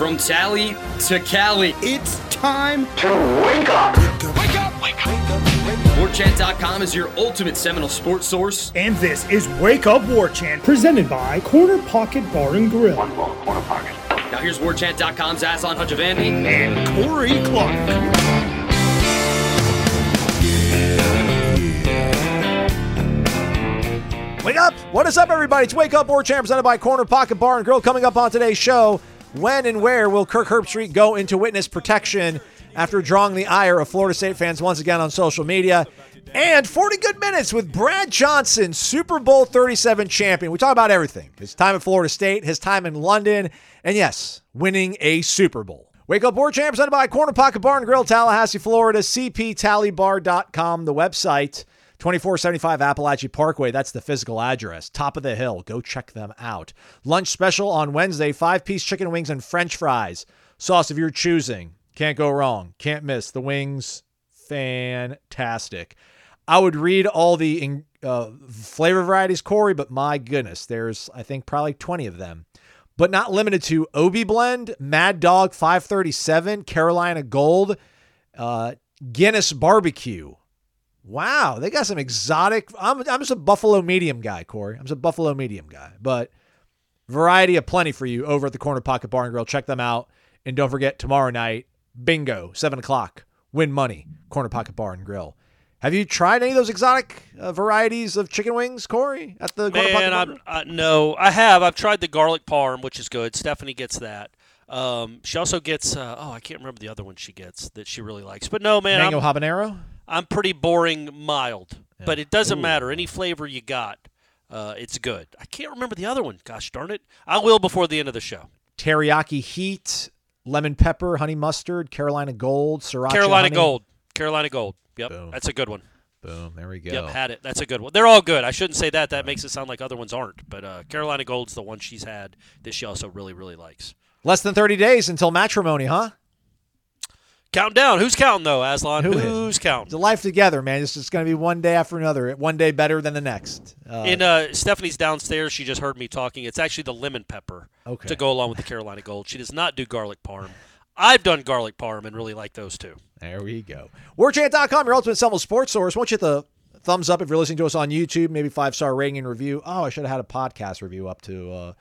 From Tally to Cali, It's time to wake up. Wake up! Wake up! WarChant.com is your ultimate Seminole sports source. And this is Wake Up War Chant, presented by Corner Pocket Bar and Grill. One ball, corner pocket. Now here's WarChant.com's Aslan Hajavandi. And Corey Clark. Wake up! What is up, everybody? It's Wake Up War Chant presented by Corner Pocket Bar and Grill. Coming up on today's show, when and where will Kirk Herbstreit go into witness protection after drawing the ire of Florida State fans once again on social media? And 40 good minutes with Brad Johnson, Super Bowl 37 champion. We talk about everything his time at Florida State, his time in London, and yes, winning a Super Bowl. Wake Up War Chant presented by Corner Pocket Bar and Grill, Tallahassee, Florida, cptallybar.com, the website. 2475 Appalachian Parkway. That's the physical address. Top of the hill. Go check them out. Lunch special on Wednesday five piece chicken wings and french fries. Sauce of your choosing. Can't go wrong. Can't miss. The wings, fantastic. I would read all the uh, flavor varieties, Corey, but my goodness, there's, I think, probably 20 of them. But not limited to Obi Blend, Mad Dog 537, Carolina Gold, uh, Guinness Barbecue. Wow, they got some exotic. I'm I'm just a Buffalo medium guy, Corey. I'm just a Buffalo medium guy, but variety of plenty for you over at the Corner Pocket Bar and Grill. Check them out, and don't forget tomorrow night, bingo, seven o'clock, win money, Corner Pocket Bar and Grill. Have you tried any of those exotic uh, varieties of chicken wings, Corey? At the Corner Pocket Man, Bar? I'm, uh, no, I have. I've tried the garlic parm, which is good. Stephanie gets that. Um, she also gets. Uh, oh, I can't remember the other one she gets that she really likes. But no, man, Mango I'm, habanero. I'm pretty boring mild. But it doesn't matter. Any flavor you got, uh, it's good. I can't remember the other one. Gosh darn it! I will before the end of the show. Teriyaki heat, lemon pepper, honey mustard, Carolina Gold, sriracha. Carolina honey. Gold. Carolina Gold. Yep, Boom. that's a good one. Boom. There we go. Yep, had it. That's a good one. They're all good. I shouldn't say that. That makes it sound like other ones aren't. But uh, Carolina Gold's the one she's had that she also really, really likes. Less than 30 days until matrimony, huh? Counting down. Who's counting though, Aslan? Who is? Who's It's counting? a life together, man. It's just going to be one day after another. One day better than the next. Uh, In uh, Stephanie's downstairs, she just heard me talking. It's actually the lemon pepper Okay. to go along with the Carolina Gold. She does not do garlic parm. I've done garlic parm and really like those too. there we go. WarChant.com, your ultimate Seminole sports source. Won't you hit the thumbs up if you're listening to us on YouTube? Maybe five star rating and review. Oh, I should have had a podcast review up to uh,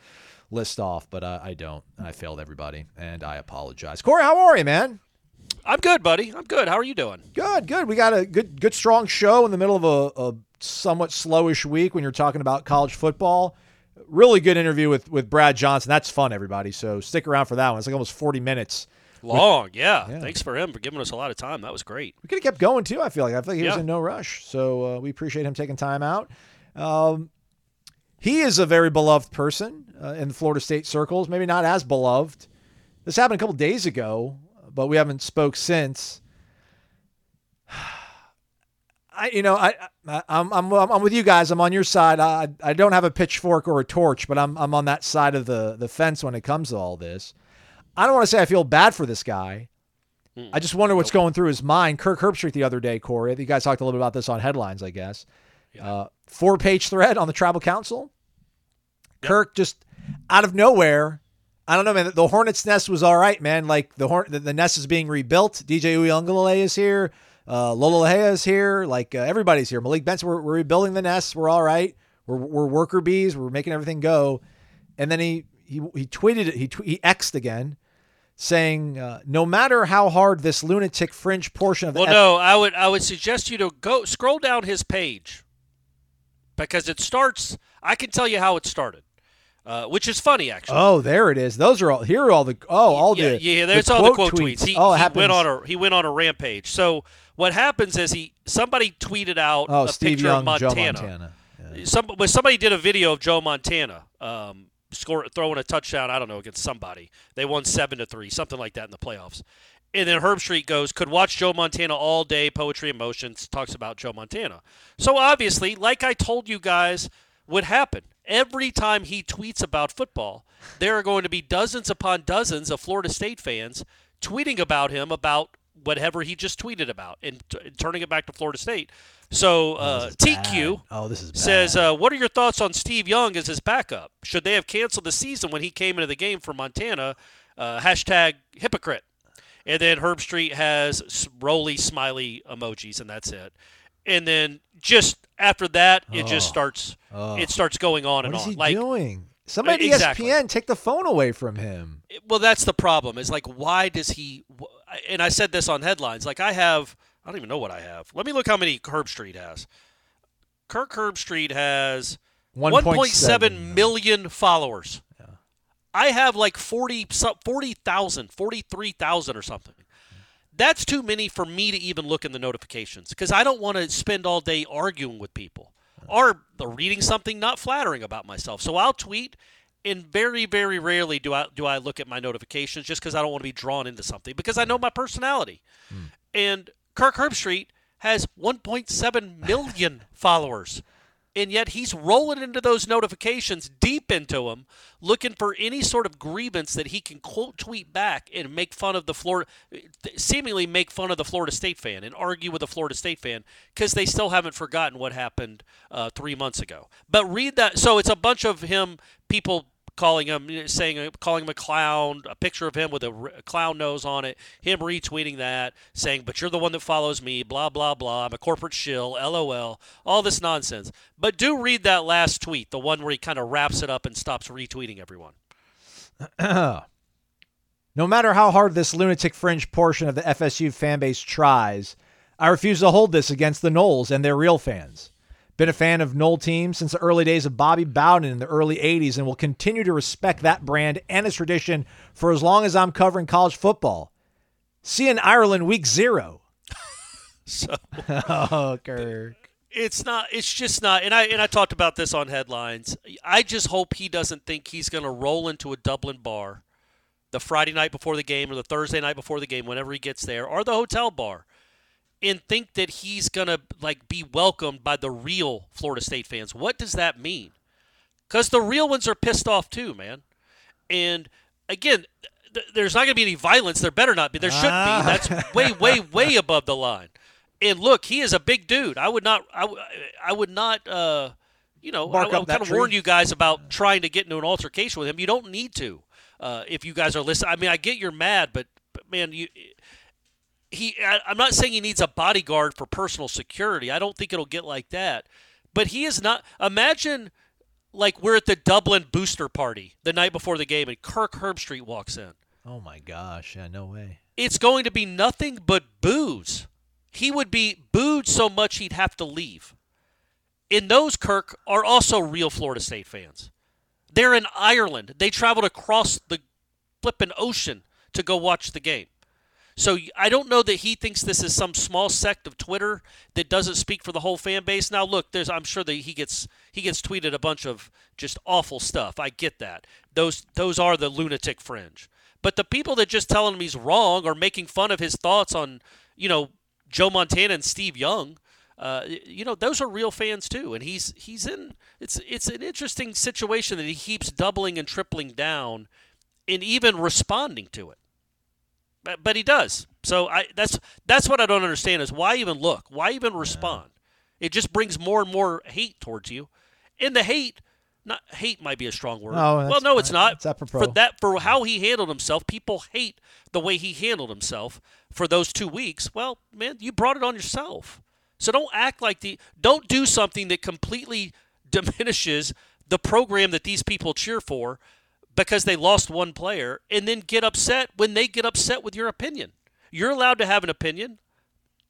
list off, but uh, I don't. I failed everybody, and I apologize. Corey, how are you, man? I'm good, buddy. I'm good. How are you doing? Good, good. We got a good, good, strong show in the middle of a, a somewhat slowish week when you're talking about college football. Really good interview with with Brad Johnson. That's fun, everybody. So stick around for that one. It's like almost 40 minutes. Long, yeah. Yeah. Thanks for him for giving us a lot of time. That was great. We could have kept going too. I feel like I feel like he was in no rush. So uh, we appreciate him taking time out. Um, he is a very beloved person uh, in the Florida State circles. Maybe not as beloved. This happened a couple days ago, but we haven't spoke since. I, you know, I, I I'm, I'm, I'm with you guys. I'm on your side. I, I don't have a pitchfork or a torch, but I'm, I'm on that side of the, the fence when it comes to all this. I don't want to say I feel bad for this guy. I just wonder what's going through his mind. Kirk Herbstreit the other day, Corey. You guys talked a little bit about this on headlines, I guess. Uh, four page thread on the Tribal Council. Kirk just out of nowhere. I don't know, man. The Hornets' nest was all right, man. Like the horn, the, the nest is being rebuilt. DJ Uiagalelei is here. Uh, Lola Lahea is here. Like uh, everybody's here. Malik Benson, we're, we're rebuilding the nest. We're all right. We're, we're worker bees. We're making everything go. And then he he he tweeted it. He tw- he xed again, saying, uh, "No matter how hard this lunatic fringe portion of the Well, F- no, I would I would suggest you to go scroll down his page because it starts. I can tell you how it started, uh, which is funny actually. Oh, there it is. Those are all. Here are all the. Oh, all yeah, the. yeah. There's all the quote tweets. He, oh, he went on a he went on a rampage. So what happens is he somebody tweeted out Oh, a Steve picture Young, of Joe Montana. Montana. Yeah. Some when somebody did a video of Joe Montana um, score throwing a touchdown. I don't know against somebody. They won seven to three, something like that in the playoffs. And then Herbstreit goes, could watch Joe Montana all day. Poetry Emotions talks about Joe Montana. So obviously, like I told you guys, would happen every time he tweets about football. There are going to be dozens upon dozens of Florida State fans tweeting about him about whatever he just tweeted about and t- turning it back to Florida State. So uh, is TQ bad. Oh, this is bad. says, uh, "What are your thoughts on Steve Young as his backup? Should they have canceled the season when he came into the game for Montana?" Uh, hashtag hypocrite. And then Herbstreit has roly smiley emojis, and that's it. And then just after that, it just Oh. starts. Oh. It starts going on what and is on. he like, doing? Somebody at Exactly. ESPN take the phone away from him. well, that's the problem. Is like, why does he? wh- And I said this on headlines. Like, I have. I don't even know what I have. Let me look how many Herbstreit has. Kirk Herbstreit has 1.7 million followers. I have like 40 some- 40,000, 43,000 or something. That's too many for me to even look in the notifications because I don't want to spend all day arguing with people or reading something not flattering about myself. So I'll tweet and very very rarely do I do I look at my notifications just cuz I don't want to be drawn into something because I know my personality. Hmm. And Kirk Herbstreit has 1.7 million followers. And yet he's rolling into those notifications deep into them, looking for any sort of grievance that he can quote tweet back and make fun of the Florida, seemingly make fun of the Florida State fan and argue with the Florida State fan because they still haven't forgotten what happened uh, three months ago. But read that. So it's a bunch of him, people calling him, saying, uh, calling him a clown, a picture of him with a clown nose on it, him retweeting that, saying, "But you're the one that follows me," blah blah blah. I'm a corporate shill, lol, all this nonsense. But do read that last tweet, the one where he kind of wraps it up and stops retweeting everyone. No matter how hard this lunatic fringe portion of the FSU fan base tries, I refuse to hold this against the Noles and their real fans. Been a fan of Nole teams since the early days of Bobby Bowden in the early 80s and will continue to respect that brand and its tradition for as long as I'm covering college football. See you in Ireland week zero. So Oh, Kirk. it's not. It's just not. And I and I talked about this on headlines. I just hope he doesn't think he's going to roll into a Dublin bar, the Friday night before the game or the Thursday night before the game, whenever he gets there, or the hotel bar, and think that he's going to like be welcomed by the real Florida State fans. What does that mean? Because the real ones are pissed off too, man. And again. th- There's not going to be any violence. There better not be. There shouldn't Ah. be. That's way, way, way above the line. And look, he is a big dude. I would not, I, w- I would not, uh, you know, Bark I, I would kind of warn you guys about trying to get into an altercation with him. You don't need to. Uh, if you guys are listening, I mean, I get you're mad, but, but man, you, he, I, I'm not saying he needs a bodyguard for personal security. I don't think it'll get like that. But he is not. Imagine, like we're at the Dublin booster party the night before the game, and Kirk Herbstreit walks in Oh, my gosh. Yeah, no way. it's going to be nothing but booze. He would be booed so much he'd have to leave. And those, Kirk, are also real Florida State fans. They're in Ireland. They traveled across the flippin' ocean to go watch the game. So I don't know that he thinks this is some small sect of Twitter that doesn't speak for the whole fan base. Now, look, there's I'm sure that he gets he gets tweeted a bunch of just awful stuff. I get that. Those those are the lunatic fringe. But the people that just telling him he's wrong or making fun of his thoughts on, you know, Joe Montana and Steve Young, uh, you know, those are real fans too. And he's he's in it's it's an interesting situation that he keeps doubling and tripling down, and even responding to it but, but he does. So I that's that's what I don't understand is why even look? Why even respond? It just brings more and more hate towards you. And the hate not hate might be a strong word. No, well, no, it's not. it's apropos. For that for how he handled himself, people hate the way he handled himself for those 2 weeks. Well, man, you brought it on yourself. So don't act like the don't do something that completely diminishes the program that these people cheer for because they lost one player and then get upset when they get upset with your opinion. You're allowed to have an opinion.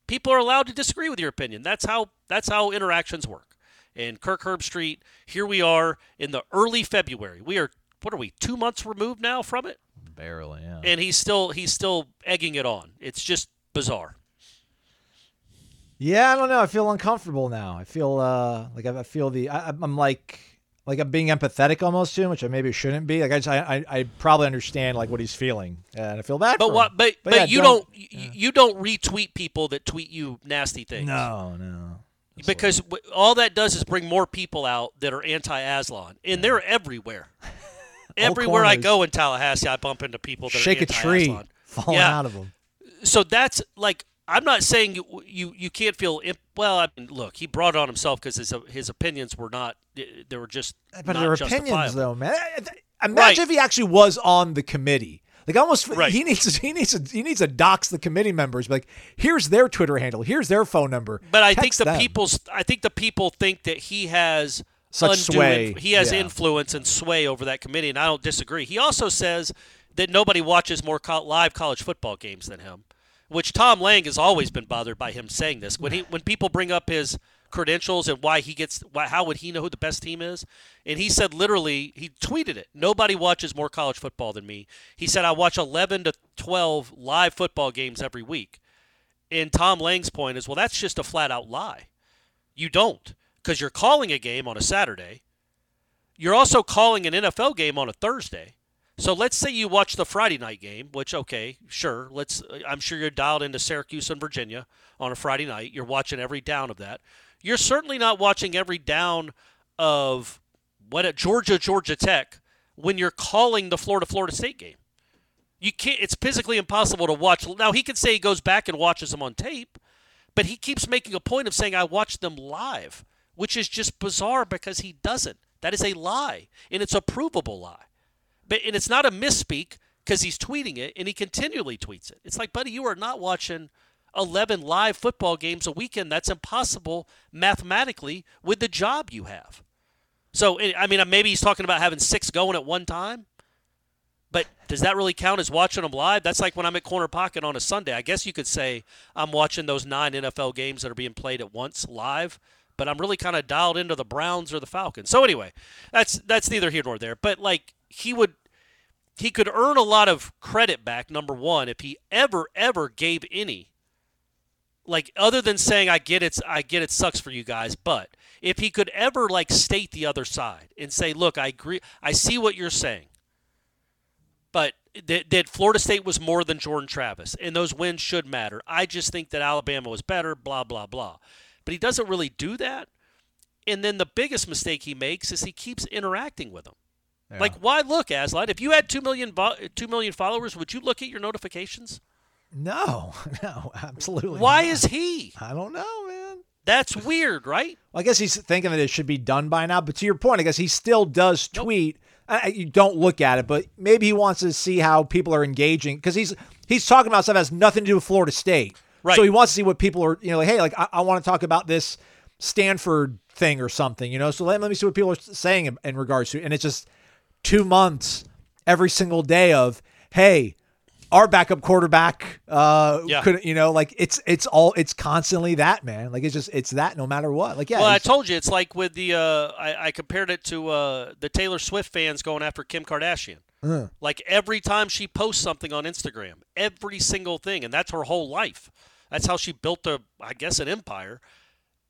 People are allowed to disagree with your opinion. That's how that's how interactions work. And Kirk Herbstreit, here we are in the early February. We are what are we, 2 months removed now from it? Barely, yeah. And he's still he's still egging it on. It's just bizarre. Yeah, I don't know. I feel uncomfortable now. I feel uh like I I feel the I, I'm like like I'm being empathetic almost to him, which I maybe shouldn't be. Like I, just, I I I probably understand like what he's feeling, and I feel bad. But for what him. but but, yeah, you don't, you, you don't retweet people that tweet you nasty things. No, no. because w- all that does is bring more people out that are anti-Aslan, and they're everywhere. Everywhere I go in Tallahassee, I bump into people that Shake are a tree falling Yeah. out of him. So that's like I'm not saying you you, you can't feel imp- well. I mean, look, he brought it on himself because his his opinions were not they were just But their opinions, though, man. Imagine Right. if he actually was on the committee. Like almost, Right. he needs to, he needs to, he needs to dox the committee members. Like, here's their Twitter handle, here's their phone number. But I think the them. people's I think the people think that he has Such undue sway, inf- he has yeah. influence and sway over that committee, and I don't disagree. He also says that nobody watches more co- live college football games than him, which Tom Lang has always been bothered by him saying this. When he when people bring up his credentials and why he gets why, how would he know who the best team is and he said literally he tweeted it nobody watches more college football than me he said i watch 11 to 12 live football games every week and tom lang's point is well that's just a flat out lie you don't because you're calling a game on a saturday you're also calling an nfl game on a thursday so let's say you watch the Friday night game, which okay, sure. Let's. I'm sure you're dialed into Syracuse and Virginia on a Friday night. You're watching every down of that. You're certainly not watching every down of what at Georgia Georgia Tech when you're calling the Florida Florida State game. You can't. It's physically impossible to watch. Now he can say he goes back and watches them on tape, but he keeps making a point of saying I watched them live, which is just bizarre because he doesn't. That is a lie, and it's a provable lie. But and it's not a misspeak because he's tweeting it and he continually tweets it. It's like, buddy, you are not watching 11 live football games a weekend. That's impossible mathematically with the job you have. So I mean, maybe he's talking about having six going at one time. But does that really count as watching them live? That's like when I'm at Corner Pocket on a Sunday. I guess you could say I'm watching those nine NFL games that are being played at once live, but I'm really kind of dialed into the Browns or the Falcons. So anyway, that's that's neither here nor there. But like he would he could earn a lot of credit back number 1 if he ever ever gave any like other than saying I get it I get it sucks for you guys, but if he could ever like state the other side and say, "Look, I agree I see what you're saying." But that, that Florida State was more than Jordan Travis, and those wins should matter. I just think that Alabama was better, blah, blah, blah. But he doesn't really do that. And then the biggest mistake he makes is he keeps interacting with them. Like, why look, Aslan? If you had two million, 2 million followers, would you look at your notifications? No, no, absolutely. Why not. is he? I don't know, man. That's weird, right? Well, I guess he's thinking that it should be done by now. But to your point, I guess he still does tweet. I, I- you don't look at it, but maybe he wants to see how people are engaging because he's he's talking about stuff that has nothing to do with Florida State. Right. So he wants to see what people are, you know, like, hey, like I, I want to talk about this Stanford thing or something, you know. So let, let me see what people are saying in, in regards to, it. and it's just two months every single day of, hey, our backup quarterback, uh, Yeah. couldn't, you know, like it's it's all it's constantly that man. Like it's just it's that no matter what. Like yeah, well, I told you it's like with the uh, I, I compared it to uh, the Taylor Swift fans going after Kim Kardashian. Like every time she posts something on Instagram, every single thing, and that's her whole life. That's how she built a, I guess, an empire.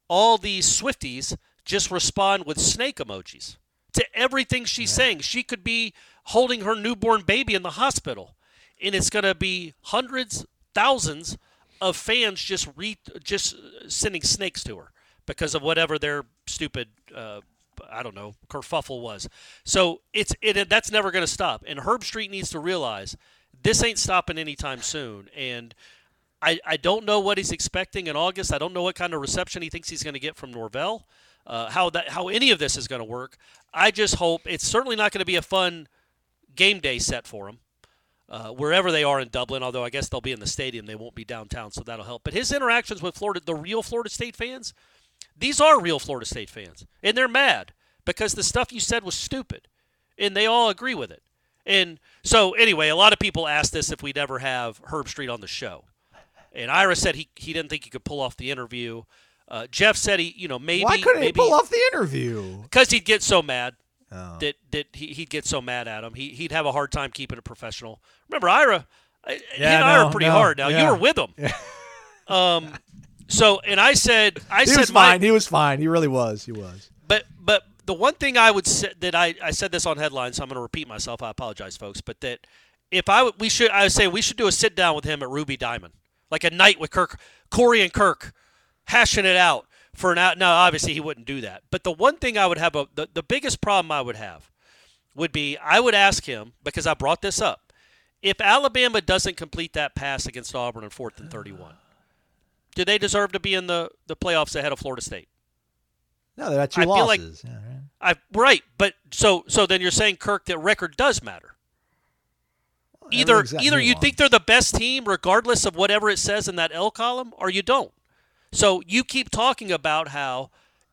All these Swifties just respond with snake emojis to everything she's saying. She could be holding her newborn baby in the hospital, and it's going to be hundreds, thousands of fans just re- just sending snakes to her because of whatever their stupid uh, I don't know kerfuffle was. So it's it that's never going to stop. And Herbstreit needs to realize this ain't stopping anytime soon. And I, I don't know what he's expecting in August. I don't know what kind of reception he thinks he's going to get from Norvell. Uh, how that how any of this is going to work. I just hope it's certainly not going to be a fun game day set for him. Uh, wherever they are in Dublin, although I guess they'll be in the stadium, they won't be downtown, so that'll help. But his interactions with Florida, the real Florida State fans, these are real Florida State fans, and they're mad because the stuff you said was stupid, and they all agree with it. And so, anyway, a lot of people asked this if we'd ever have Herbstreit on the show, and Ira said he he didn't think he could pull off the interview. Uh, Jeff said he, you know, maybe why couldn't he pull off the interview? because he'd get so mad Oh. that that he, he'd get so mad at him. He he'd have a hard time keeping it professional. Remember, Ira, I- he Yeah, and Ira are pretty no, hard. Now yeah. you were with him. Um, so and I said, I He said was my- fine. He was fine. He really was. He was. but but the one thing I would say that I, I said this on headlines, so I'm going to repeat myself. I apologize, folks, but that if I we should I would say we should do a sit down with him at Ruby Diamond, like a night with Kirk, Corey and Kirk, hashing it out for an out. Now, obviously, he wouldn't do that. But the one thing I would have a the, the biggest problem I would have would be I would ask him because I brought this up. If Alabama doesn't complete that pass against Auburn on fourth and thirty-one, do they deserve to be in the, the playoffs ahead of Florida State? No, they had two I feel like- Yeah, right. I right, but so so then you're saying Kirk that record does matter. Either either you think they're the best team regardless of whatever it says in that L column, or you don't. So you keep talking about how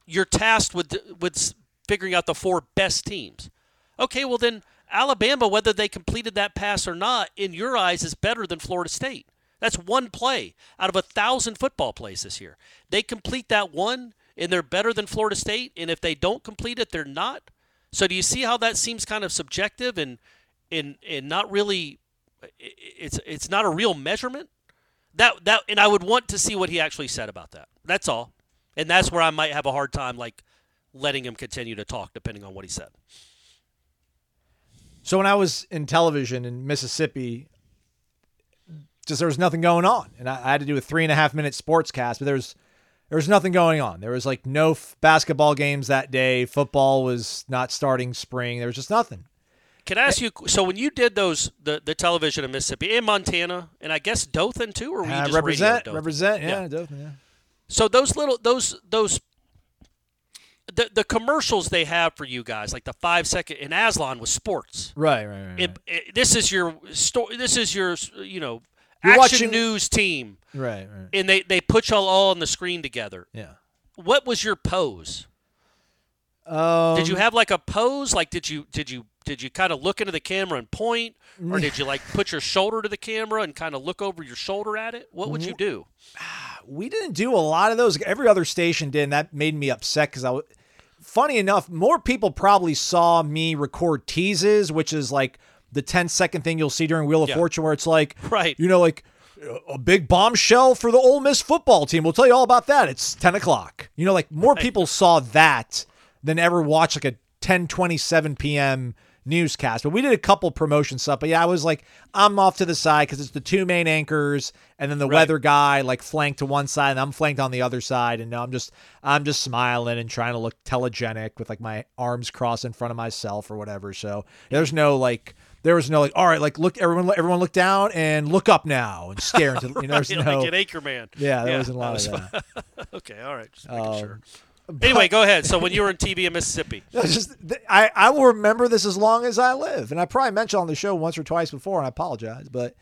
you're tasked with with figuring out the four best teams. Okay, well then Alabama, whether they completed that pass or not, in your eyes, is better than Florida State. That's one play out of a thousand football plays this year. They complete that one, and they're better than Florida State. And if they don't complete it, they're not. So do you see how that seems kind of subjective and and and not really? It's it's not a real measurement. That that and I would want to see what he actually said about that. That's all. And that's where I might have a hard time like letting him continue to talk, depending on what he said. So when I was in television in Mississippi, just there was nothing going on, and I, I had to do a three and a half minute sports cast, but there was there was nothing going on. There was like no f- basketball games that day. Football was not starting spring. There was just nothing. Can I ask you? So when you did those the, the television in Mississippi, in Montana, and I guess Dothan too, or were you Uh, just represent, Dothan? represent, yeah, Yeah. Dothan, yeah. So those little those those the the commercials they have for you guys, like the five second in Aslan was sports. Right, right, right. right. It, it- this is your story. This is your you know You're action watching- news team, right, right. and they they put y'all all on the screen together. Yeah. What was your pose? Um, Did you have like a pose? Like did you did you did you kind of look into the camera and point, or did you like put your shoulder to the camera and kind of look over your shoulder at it? What would you do? we didn't do a lot of those. Every other station did, and that made me upset because I was. Funny enough, more people probably saw me record teases, which is like the 10 second thing you'll see during Wheel of Yeah. Fortune, where it's like, Right. you know, like a big bombshell for the Ole Miss football team. We'll tell you all about that. It's 10 o'clock. You know, like more people saw that than ever watch like a 10 27 p.m. newscast. But we did a couple promotion stuff. But yeah, I was like, I'm off to the side because it's the two main anchors and then the Right. weather guy like flanked to one side and I'm flanked on the other side. And no, I'm just I'm just smiling and trying to look telegenic with like my arms crossed in front of myself or whatever. So there's no like there was no like, all right, like look everyone everyone look down and look up now and stare into you know, there's no like an Anchorman. yeah, there Yeah, wasn't a lot that of was that. Okay, all right. Just making Um, sure. Anyway, go ahead. So when you were in TV in Mississippi, just I, I will remember this as long as I live. And I probably mentioned on the show once or twice before, and I apologize, but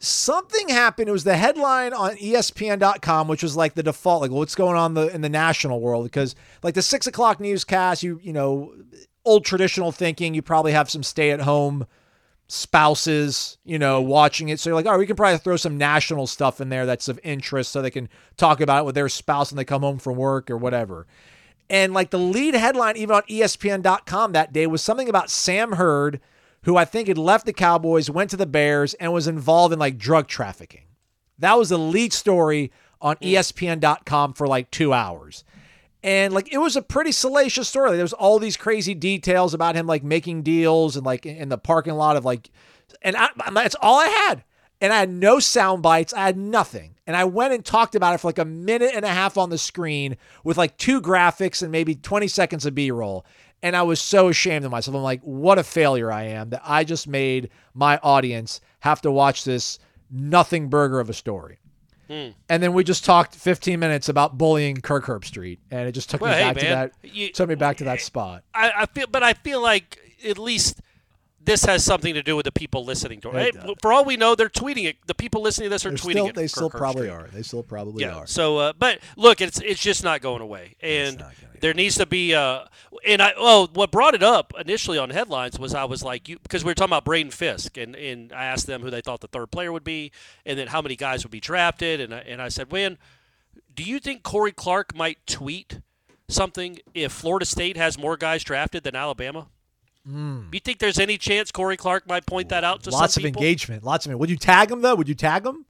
something happened. It was the headline on ESPN.com, which was like the default, like what's going on the in the national world. Because like the six o'clock newscast, you you know, old traditional thinking, you probably have some stay at home spouses, you know, watching it. So you're like, all right, we can probably throw some national stuff in there that's of interest so they can talk about it with their spouse when they come home from work or whatever. And like the lead headline, even on ESPN.com that day, was something about Sam Hurd, who I think had left the Cowboys, went to the Bears, and was involved in like drug trafficking. That was the lead story on ESPN.com for like two hours. And like it was a pretty salacious story. There was all these crazy details about him like making deals and like in the parking lot of like, and I, that's all I had. And I had no sound bites. I had nothing. And I went and talked about it for like a minute and a half on the screen with like two graphics and maybe 20 seconds of B roll. And I was so ashamed of myself. I'm like, what a failure I am that I just made my audience have to watch this nothing burger of a story. Hmm. And then we just talked 15 minutes about bullying Kirk Herbstreit, and it just took Well, me hey, back to that. you- took me back to that spot. I, I feel, but I feel like at least this has something to do with the people listening to it. Hey, for all we know, they're tweeting it. The people listening to this are They're tweeting still, it. they still Kirk probably Herbstreit. are. They still probably Yeah. are. So, uh, but look, it's it's just not going away, and there needs to be. Uh, and I oh, what brought it up initially on headlines was I was like, you because we were talking about Braden Fiske, and and I asked them who they thought the third player would be, and then how many guys would be drafted, and I, and I said, when do you think Corey Clark might tweet something if Florida State has more guys drafted than Alabama? Do you think there's any chance Corey Clark might point that out to Lots some of people? engagement. Lots of it. Would you tag him though? Would you tag him?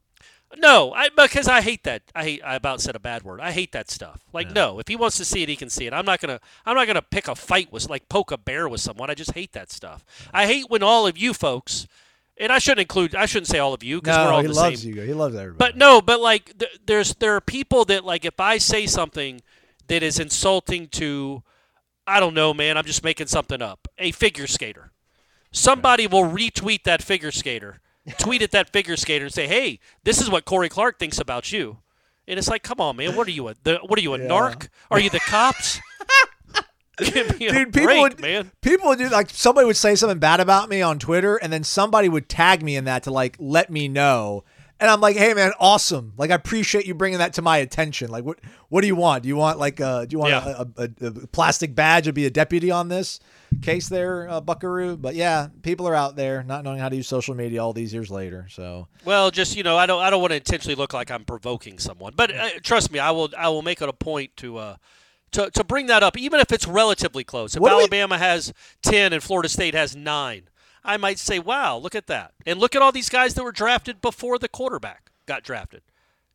No, I, because I hate that. I hate. I about said a bad word. I hate that stuff. Like, no, if he wants to see it, he can see it. I'm not gonna. I'm not gonna pick a fight with like poke a bear with someone. I just hate that stuff. I hate when all of you folks, and I shouldn't include. I shouldn't say all of you because we're No, all he the loves same. you. He loves everybody. But no, but like th- there's there are people that like if I say something that is insulting to, I don't know, man. I'm just making something up. A figure skater. Somebody will retweet that figure skater, tweet at that figure skater, and say, "Hey, this is what Corey Clark thinks about you." And it's like, come on, man, what are you a the, what are you a narc? Are you the cops? Give me a Dude, people break, would man. people would do like somebody would say something bad about me on Twitter, and then somebody would tag me in that to like let me know. And I'm like, hey man, awesome! Like I appreciate you bringing that to my attention. Like what what do you want? Do you want like uh do you want Yeah. a, a, a, plastic badge to be a deputy on this case there, uh, Buckaroo? But yeah, people are out there not knowing how to use social media all these years later. So Well, just you know, I don't I don't want to intentionally look like I'm provoking someone, but uh, trust me, I will I will make it a point to uh to to bring that up, even if it's relatively close. If What do we- Alabama has ten and Florida State has nine, I might say, wow, look at that, and look at all these guys that were drafted before the quarterback got drafted.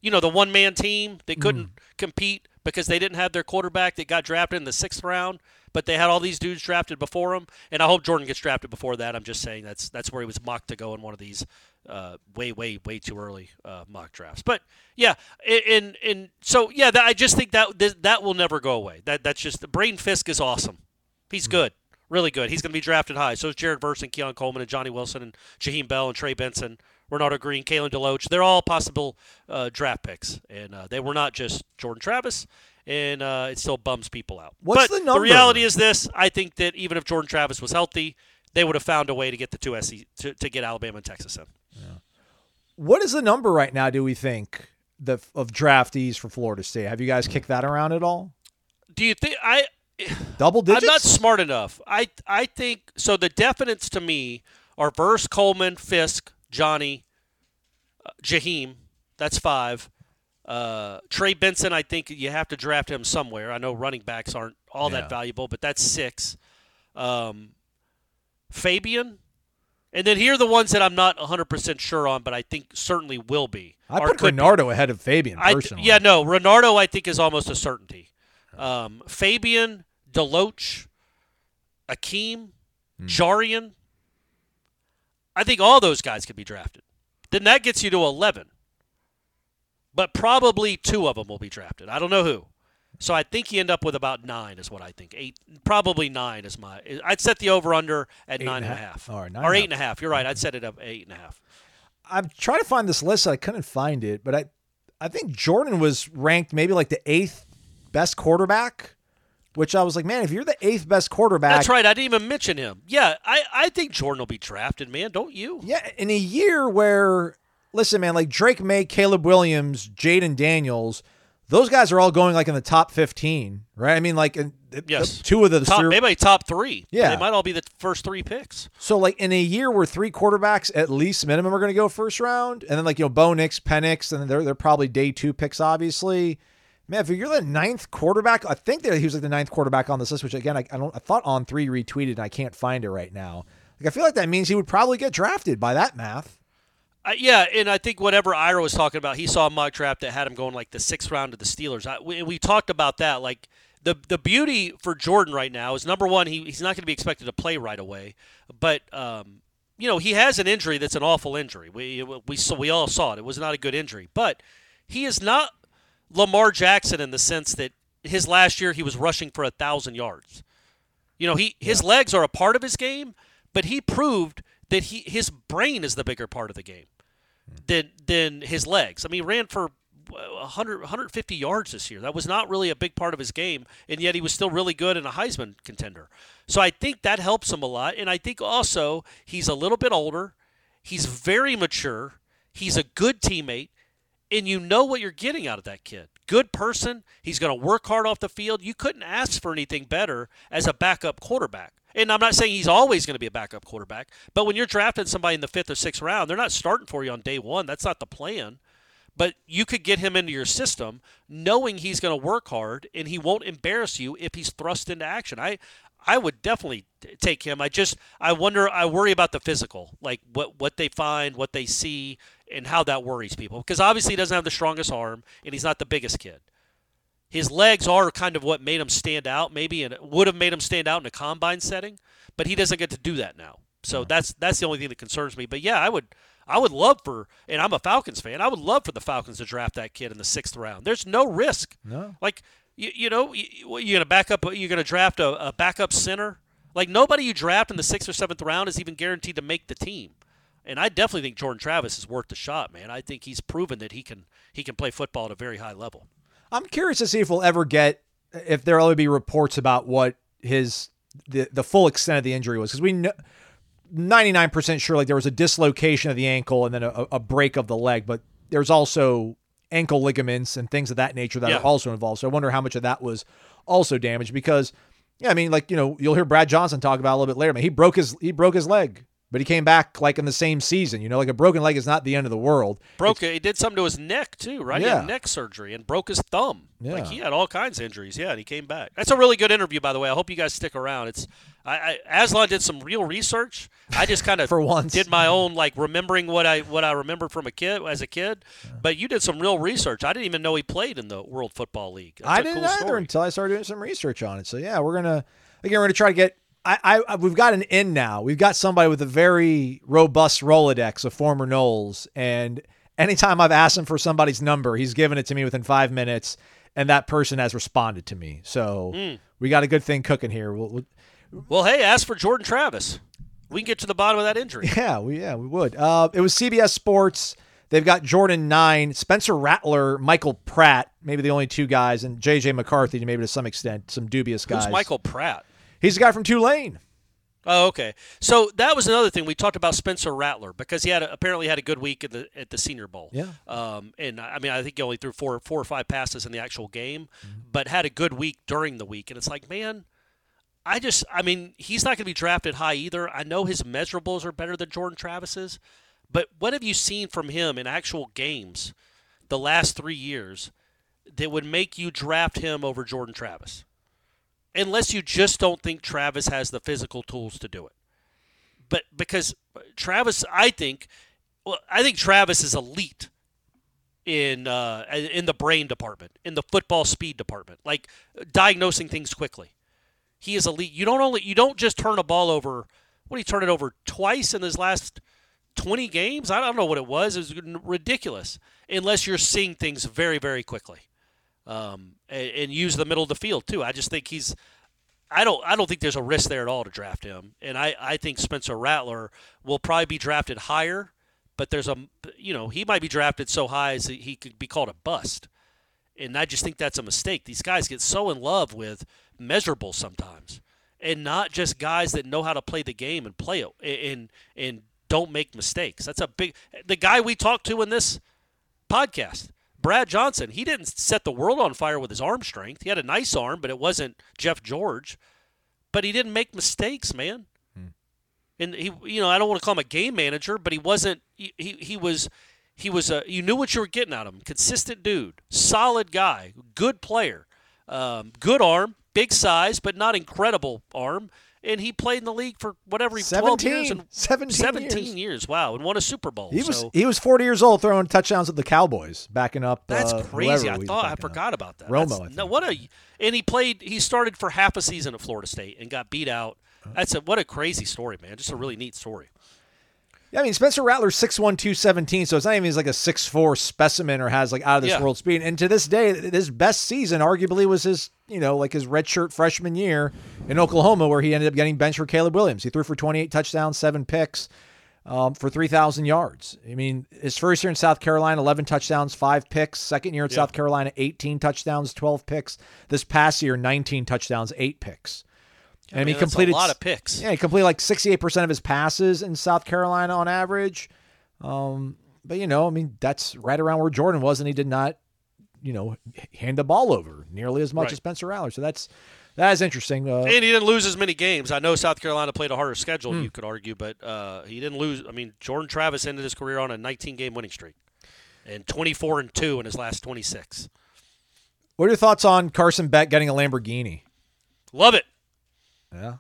You know, the one man team that couldn't compete because they didn't have their quarterback that got drafted in the sixth round. But they had all these dudes drafted before him, and I hope Jordan gets drafted before that. I'm just saying that's that's where he was mocked to go in one of these uh, way, way, way too early uh, mock drafts. But yeah, and and so yeah, that, I just think that that that will never go away. That that's just the Braden Fiske is awesome. He's good, really good. He's going to be drafted high. So is Jared Verse and Keon Coleman and Johnny Wilson and Jaheim Bell and Trey Benson, Renardo Green, Kalen DeLoach. They're all possible uh, draft picks, and uh, they were not just Jordan Travis. And uh, it still bums people out. What's but the number? The reality is this: I think that even if Jordan Travis was healthy, they would have found a way to get the two SC to, to get Alabama and Texas in. what is the number right now? Do we think the of draftees for Florida State? Have you guys kicked that around at all? Do you think I? Double digits? I'm not smart enough. I I think so. The definites to me are Verse, Coleman, Fiske, Johnny, uh, Jaheim. That's five. Uh, Trey Benson. I think you have to draft him somewhere. I know running backs aren't all Yeah. that valuable, but that's six. Um, Fabian. And then here are the ones that I'm not 100% sure on, but I think certainly will be. I put Renardo be. Ahead of Fabian personally. yeah, no, Renardo I think is almost a certainty. Um, Fabian, Deloach, Akeem, Hmm. Jarrian. I think all those guys could be drafted. Then that gets you to 11. But probably two of them will be drafted. I don't know who. So I think you end up with about nine, is what I think. Eight, probably nine is my. I'd set the over under at Eight nine and a half. half, nine or and a eight and a half. You're right. I'd set it up eight and a half. I'm trying to find this list. I couldn't find it, but I, I think Jordan was ranked maybe like the eighth best quarterback, which I was like, man, if you're the eighth best quarterback, That's right. I didn't even mention him. Yeah, I, I think Jordan will be drafted, man. Don't you? Yeah, in a year where, listen, man, like Drake Maye, Caleb Williams, Jayden Daniels, those guys are all going like in the top 15, right? I mean, like Yes. two of the Top, maybe top three. Yeah. They might all be the first three picks. So like in a year where three quarterbacks at least minimum are going to go first round, and then like you know Bo Nix, Penix, and they're they're probably day two picks, obviously. Man, if you're the ninth quarterback, I think that he was like the ninth quarterback on this list, which again I, I don't I thought on three retweeted and I can't find it right now. Like I feel like that means he would probably get drafted by that math. Uh, yeah, and I think whatever Ira was talking about, he saw a mock draft that had him going like the sixth round to the Steelers. I, we, we talked about that. Like the the beauty for Jordan right now is number one, he, he's not going to be expected to play right away, but um, you know he has an injury that's an awful injury. We we so we all saw it. It was not a good injury, but he is not Lamar Jackson in the sense that his last year he was rushing for a thousand yards. You know, he his legs are a part of his game, but he proved that he his brain is the bigger part of the game than than his legs. I mean, he ran for uh, 100 150 yards this year. That was not really a big part of his game, and yet he was still really good and a Heisman contender. So I think that helps him a lot, and I think also he's a little bit older. He's very mature. He's a good teammate, and you know what you're getting out of that kid. Good person. He's going to work hard off the field. You couldn't ask for anything better as a backup quarterback. And I'm not saying he's always going to be a backup quarterback, but when you're drafting somebody in the fifth or sixth round, they're not starting for you on day one. That's not the plan. But you could get him into your system knowing he's going to work hard and he won't embarrass you if he's thrust into action. I I would definitely take him. I just I wonder I worry about the physical, like what what they find, what they see and how that worries people because obviously he doesn't have the strongest arm and he's not the biggest kid. His legs are kind of what made him stand out, maybe, and would have made him stand out in a combine setting, but he doesn't get to do that now. So that's that's the only thing that concerns me. But yeah, I would I would love for, and I'm a Falcons fan. I would love for the Falcons to draft that kid in the sixth round. There's no risk. No. Like you, you know, you, you're gonna back up. You're gonna draft a, a backup center. Like nobody you draft in the sixth or seventh round is even guaranteed to make the team. And I definitely think Jordan Travis is worth the shot, man. I think he's proven that he can he can play football at a very high level. I'm curious to see if we'll ever get if there'll ever be reports about what his the the full extent of the injury was because we know 99% sure like there was a dislocation of the ankle and then a, a break of the leg, but there's also ankle ligaments and things of that nature that Yeah. are also involved. So I wonder how much of that was also damaged because yeah, I mean like you know you'll hear Brad Johnson talk about it a little bit later. Man, he broke his he broke his leg, but he came back like in the same season. You know, like a broken leg is not the end of the world. Broke it. He did something to his neck too, right? He Yeah. had neck surgery and broke his thumb. Yeah. Like he had all kinds of injuries. Yeah, and he came back. That's a really good interview, by the way. I hope you guys stick around. It's I, I Aslan did some real research. I just kind of For once. did my own like remembering what I what I remembered from a kid as a kid. But you did some real research. I didn't even know he played in the World Football League. That's I didn't cool either story. until I started doing some research on it. So yeah, we're gonna again we're gonna try to get. I, I we've got an in now. We've got somebody with a very robust Rolodex of former Noles, and anytime I've asked him for somebody's number, he's given it to me within five minutes, and that person has responded to me. So Hmm. we got a good thing cooking here. We'll, we'll- Well, hey, ask for Jordan Travis. We can get to the bottom of that injury. yeah, we yeah we would. Uh, it was CBS Sports. They've got Jordan Nine, Spencer Rattler, Michael Pratt, maybe the only two guys, and JJ McCarthy, maybe to some extent, some dubious guys. Who's Michael Pratt? He's the guy from Tulane. Oh, okay. So that was another thing we talked about Spencer Rattler because he had a, apparently had a good week at the at the Senior Bowl. Yeah. Um, and I mean, I think he only threw four four or five passes in the actual game, Mm-hmm. but had a good week during the week. And it's like, man, I just, I mean, he's not going to be drafted high either. I know his measurables are better than Jordan Travis's, but what have you seen from him in actual games the last three years that would make you draft him over Jordan Travis? Unless you just don't think Travis has the physical tools to do it. But because Travis, I think, well, I think Travis is elite in uh, in the brain department, in the football speed department, like diagnosing things quickly. He is elite. You don't only you don't just turn a ball over. What he turn it over twice in his last twenty games? I don't know what it was. It was ridiculous. Unless you're seeing things very very quickly um, and, and use the middle of the field too. I just think he's. I don't. I don't think there's a risk there at all to draft him, and I, I think Spencer Rattler will probably be drafted higher, but there's a you know he might be drafted so high as he could be called a bust, and I just think that's a mistake. These guys get so in love with measurable sometimes, and not just guys that know how to play the game and play it and and don't make mistakes. That's a big. The guy we talked to in this podcast. Brad Johnson, he didn't set the world on fire with his arm strength. He had a nice arm, but it wasn't Jeff George. But he didn't make mistakes, man. And he, you know, I don't want to call him a game manager, but he wasn't. He he, he was. He was a. You knew what you were getting out of him. Consistent dude, solid guy, good player, um, good arm, big size, but not incredible arm. And he played in the league for whatever, 12 years 17. and 17 17 years. Wow, and won a Super Bowl. He was So- he was 40 years old throwing touchdowns at the Cowboys, backing up. That's uh, crazy. I thought I backing up. forgot about that. Romo, no, what a and he played. He started for half a season at Florida State and got beat out. That's a what a crazy story, man. Just a really neat story. Yeah, I mean Spencer Rattler's 6'1", 217, so it's not even he's like a six four specimen or has like out of this Yeah. world speed. And to this day, his best season arguably was his, you know, like his redshirt freshman year in Oklahoma, where he ended up getting benched for Caleb Williams. He threw for 28 touchdowns, seven picks. Um, for 3,000 yards. I mean, his first year in South Carolina, 11 touchdowns, five picks. Second year in South Carolina, 18 touchdowns, 12 picks. This past year, 19 touchdowns, eight picks. And Man, he completed a lot of picks. Yeah, he completed like 68% of his passes in South Carolina on average. Um, but you know, I mean, that's right around where Jordan was, and he did not, you know, hand the ball over nearly as much Right. as Spencer Rattler. So that's that is interesting. Uh, And he didn't lose as many games. I know South Carolina played a harder schedule, Hmm. you could argue, but uh, he didn't lose. I mean, Jordan Travis ended his career on a 19 game winning streak and 24 and 2 in his last 26. what are your thoughts on Carson Beck getting a Lamborghini? Love it. Yeah.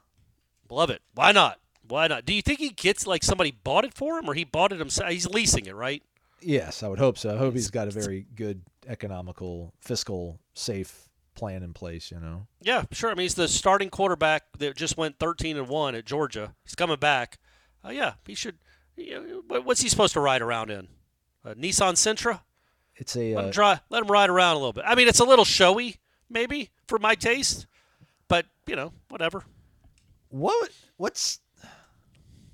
Love it. Why not? Why not? Do you think he gets like somebody bought it for him or he bought it himself? He's leasing it, right? Yes, I would hope so. I hope he's got a very good economical, fiscal, safe plan in place. You know. Yeah, sure. I mean, he's the starting quarterback that just went 13 and one at Georgia. He's coming back. Uh, yeah, he should. You know, what's he supposed to ride around in? A Nissan Sentra? It's a Let uh, him try. Let him ride around a little bit. I mean, it's a little showy, maybe for my taste, but you know, whatever. What what's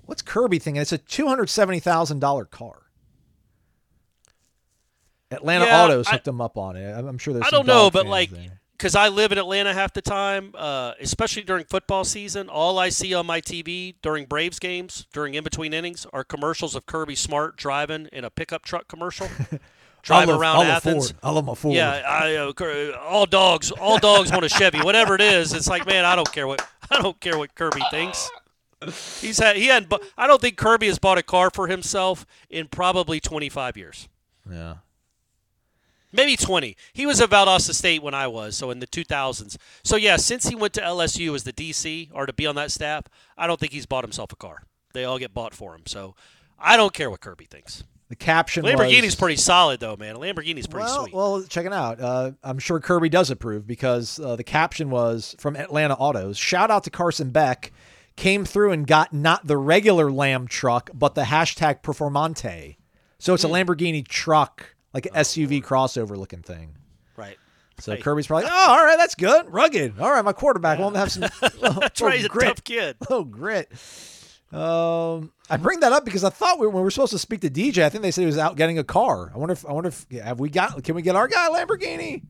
What's Kirby thinking? It's a two hundred seventy thousand dollar car. Atlanta Yeah, Autos I- hooked them up on it. I'm sure there's. I don't know, but like, because I live in Atlanta half the time, uh, especially during football season, all I see on my TV during Braves games, during in between innings, are commercials of Kirby Smart driving in a pickup truck commercial, driving I love, around I love Athens. Ford. I love my Ford. Yeah, I, uh, all dogs, all dogs want a Chevy, whatever it is. It's like, man, I don't care what I don't care what Kirby thinks. He's had he hadn't. bu- I don't think Kirby has bought a car for himself in probably 25 years. yeah. Maybe 20. He was at Valdosta State when I was, so in the 2000s. So, yeah, since he went to LSU as the DC or to be on that staff, I don't think he's bought himself a car. They all get bought for him. So, I don't care what Kirby thinks. The caption Lamborghini's was, pretty solid, though, man. A Lamborghini's pretty well, sweet. Well, check it out. Uh, I'm sure Kirby does approve because uh, the caption was from Atlanta Autos. Shout out to Carson Beck. Came through and got not the regular Lamb truck, but the hashtag Performante. So Hmm. it's a Lamborghini truck, like an SUV crossover looking thing. right. So Hey. Kirby's probably, oh, all right, that's good, rugged. All right, my quarterback won't have some. That's right. He's a tough kid. Oh, grit. Um, I bring that up because I thought we, when we were supposed to speak to DJ, I think they said he was out getting a car. I wonder if I wonder if have we got? Can we get our guy Lamborghini?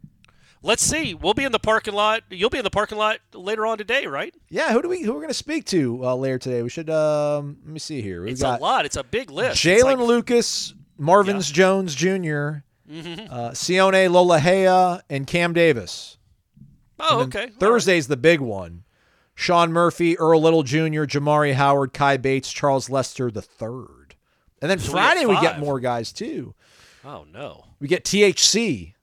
Let's see. We'll be in the parking lot. You'll be in the parking lot later on today, right? Yeah, who do we who we're going to speak to uh, later today? We should um, let me see here. We It's got a lot. It's a big list. Jalen like- Lucas, Marvin's Jones Jr., Mm-hmm. uh, Sione Lolahea, and Cam Davis. Oh, And okay. All right. Thursday's the big one. Sean Murphy, Earl Little Jr., Jamari Howard, Kai Bates, Charles Lester the third. And then So Friday we get more guys too. Oh, no. We get THC,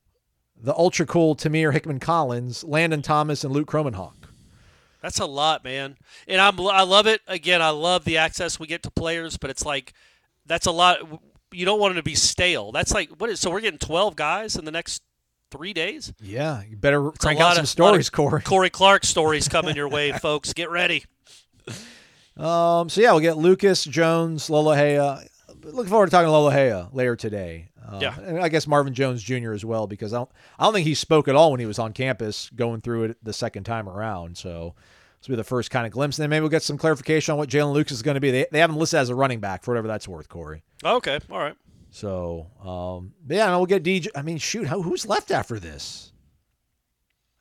the ultra cool Tamir Hickman Collins, Landon Thomas, and Luke Kromenhoek. That's a lot, man. And I'm I love it. Again, I love the access we get to players, but it's like that's a lot. You don't want them to be stale. That's like what is so we're getting 12 guys in the next 3 days? Yeah, you better It's crank out some of- stories, Corey. Corey Clark stories coming your way, folks. Get ready. Um, so yeah, we'll get Lucas Jones, Lola Hea. Looking forward to talking to Lola Hea later today. Um, Yeah. and I guess Marvin Jones Jr. as well because I don't, I don't think he spoke at all when he was on campus going through it the second time around. So this will be the first kind of glimpse, and then maybe we'll get some clarification on what Jalen Lucas is going to be. They, they have him listed as a running back for whatever that's worth, Corey. Okay, all right. So um, yeah, and we'll get DJ. I mean, shoot, how, who's left after this?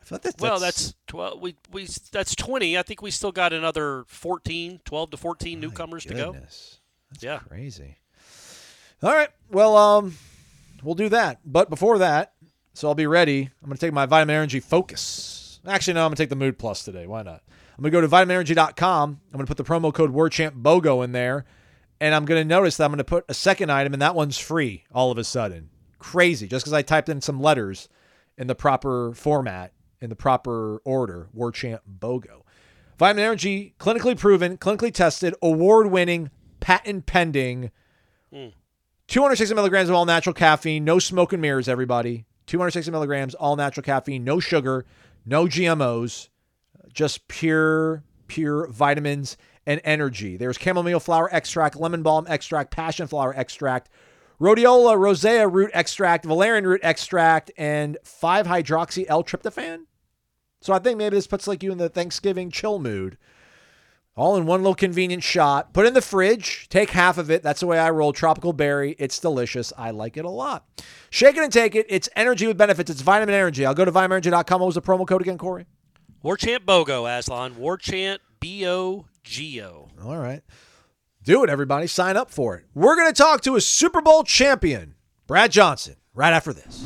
I feel like that's, Well, that's 12 we we that's 20. I think we still got another 14, 12 to 14 newcomers to go. Goodness. That's Yeah. crazy. All right. Well, um, we'll do that. But before that, so I'll be ready. I'm going to take my Vitamin Energy Focus. Actually, no, I'm going to take the Mood Plus today. Why not? I'm going to go to vitaminenergy.com. I'm going to put the promo code Warchant BOGO in there. And I'm going to notice that I'm going to put a second item, and that one's free all of a sudden. Crazy. Just because I typed in some letters in the proper format, in the proper order. Warchant BOGO. Vitamin Energy, clinically proven, clinically tested, award winning, patent pending. Hmm. 260 milligrams of all natural caffeine, no smoke and mirrors, everybody. 260 milligrams, all natural caffeine, no sugar, no GMOs, just pure, pure vitamins and energy. There's chamomile flower extract, lemon balm extract, passion flower extract, rhodiola rosea root extract, valerian root extract, and 5 hydroxy L tryptophan. So I think maybe this puts like you in the Thanksgiving chill mood. All in one little convenient shot. Put in the fridge. Take half of it. That's the way I roll. Tropical berry. It's delicious. I like it a lot. Shake it and take it. It's energy with benefits. It's vitamin energy. I'll go to vitaminenergy.com. What was the promo code again, Corey? Warchant Bogo, Aslan. Warchant B O G O. All right. Do it, everybody. Sign up for it. We're going to talk to a Super Bowl champion, Brad Johnson, right after this.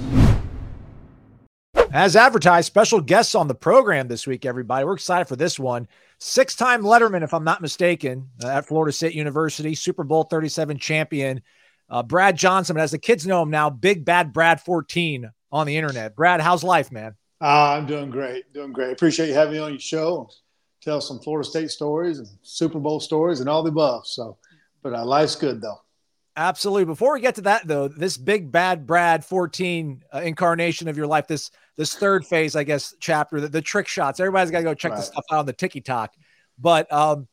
As advertised, special guests on the program this week, everybody. We're excited for this one. Six time Letterman, if I'm not mistaken, uh, at Florida State University, Super Bowl 37 champion, uh, Brad Johnson. But as the kids know him now, Big Bad Brad 14 on the internet. Brad, how's life, man? Uh, I'm doing great, doing great. Appreciate you having me on your show. Tell some Florida State stories and Super Bowl stories and all the above. So, but uh, life's good though. Absolutely. Before we get to that, though, this big bad Brad 14 uh, incarnation of your life, this this third phase, I guess, chapter, the, the trick shots. Everybody's got to go check Right. the stuff out on the TikTok. But um,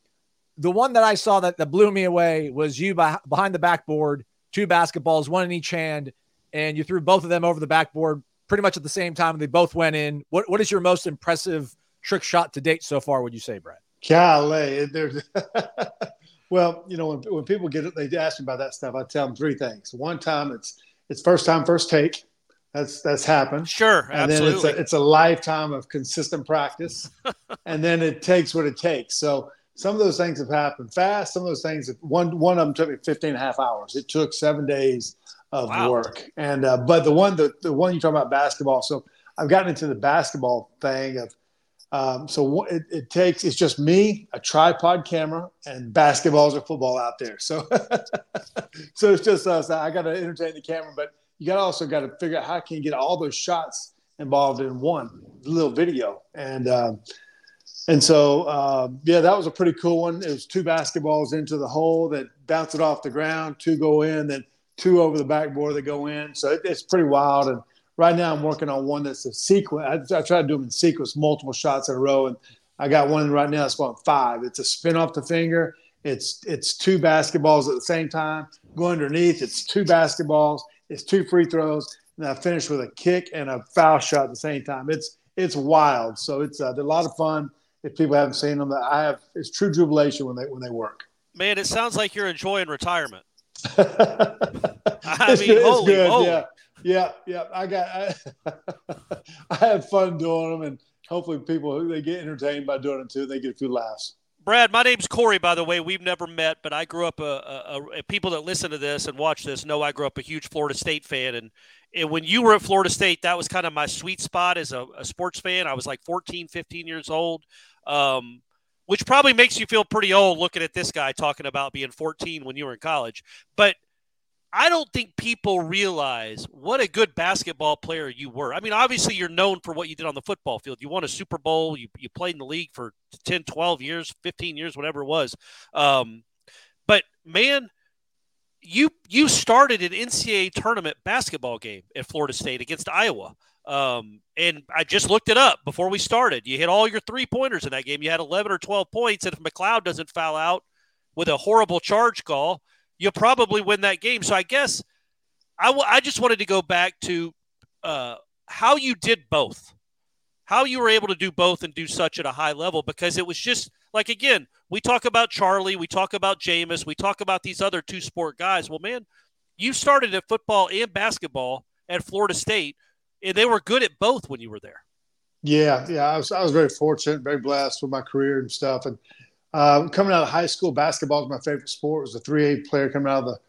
the one that I saw that, that blew me away was you beh- behind the backboard, two basketballs, one in each hand, and you threw both of them over the backboard pretty much at the same time. And they both went in. What What is your most impressive trick shot to date so far? Would you say, Brad? Golly, there's Well, you know, when, when people get it, they ask me about that stuff. I tell them three things. One time, it's it's first time, first take. That's that's happened. Sure, and absolutely. then it's a, it's a lifetime of consistent practice, and then it takes what it takes. So some of those things have happened fast. Some of those things, one one of them took me 15 and a half hours. It took seven days of Wow. work. And uh, but the one the, the one you talk about basketball. So I've gotten into the basketball thing of um, so it, it takes it's just me, a tripod camera, and basketballs or football out there. So so it's just us. I got to entertain the camera, but you got also got to figure out how I can you get all those shots involved in one little video and. Um, and so, uh, yeah, that was a pretty cool one. It was two basketballs into the hole that bounce it off the ground, two go in, then two over the backboard that go in. So it, it's pretty wild. And right now, I'm working on one that's a sequence. I, I try to do them in sequence, multiple shots in a row, and I got one right now that's going five. It's a spin off the finger. It's it's two basketballs at the same time. Go underneath. It's two basketballs. It's two free throws, and I finish with a kick and a foul shot at the same time. It's it's wild. So it's uh, a lot of fun. If people haven't seen them, I have it's true jubilation when they when they work. Man, it sounds like you're enjoying retirement. I mean, holy moly. Yeah, yeah, yeah. I got. I, I have fun doing them, and hopefully, people they get entertained by doing it too. They get a few laughs. Brad, my name's Corey, by the way. We've never met, but I grew up a, a, a people that listen to this and watch this know I grew up a huge Florida State fan. And, and when you were at Florida State, that was kind of my sweet spot as a, a sports fan. I was like 14, 15 years old, um, which probably makes you feel pretty old looking at this guy talking about being 14 when you were in college. But I don't think people realize what a good basketball player you were. I mean, obviously, you're known for what you did on the football field. You won a Super Bowl, you, you played in the league for 10, 12 years, 15 years, whatever it was. Um, but man, you you started an NCAA tournament basketball game at Florida State against Iowa. Um, and I just looked it up before we started. You hit all your three pointers in that game. You had 11 or 12 points. And if McLeod doesn't foul out with a horrible charge call, you'll probably win that game. So I guess I, w- I just wanted to go back to uh, how you did both, how you were able to do both and do such at a high level because it was just like, again, we talk about Charlie, we talk about Jameis, we talk about these other two sport guys. Well, man, you started at football and basketball at Florida State, and they were good at both when you were there. Yeah, yeah. I was I was very fortunate, very blessed with my career and stuff. And uh, coming out of high school, basketball was my favorite sport. was a three A player coming out of the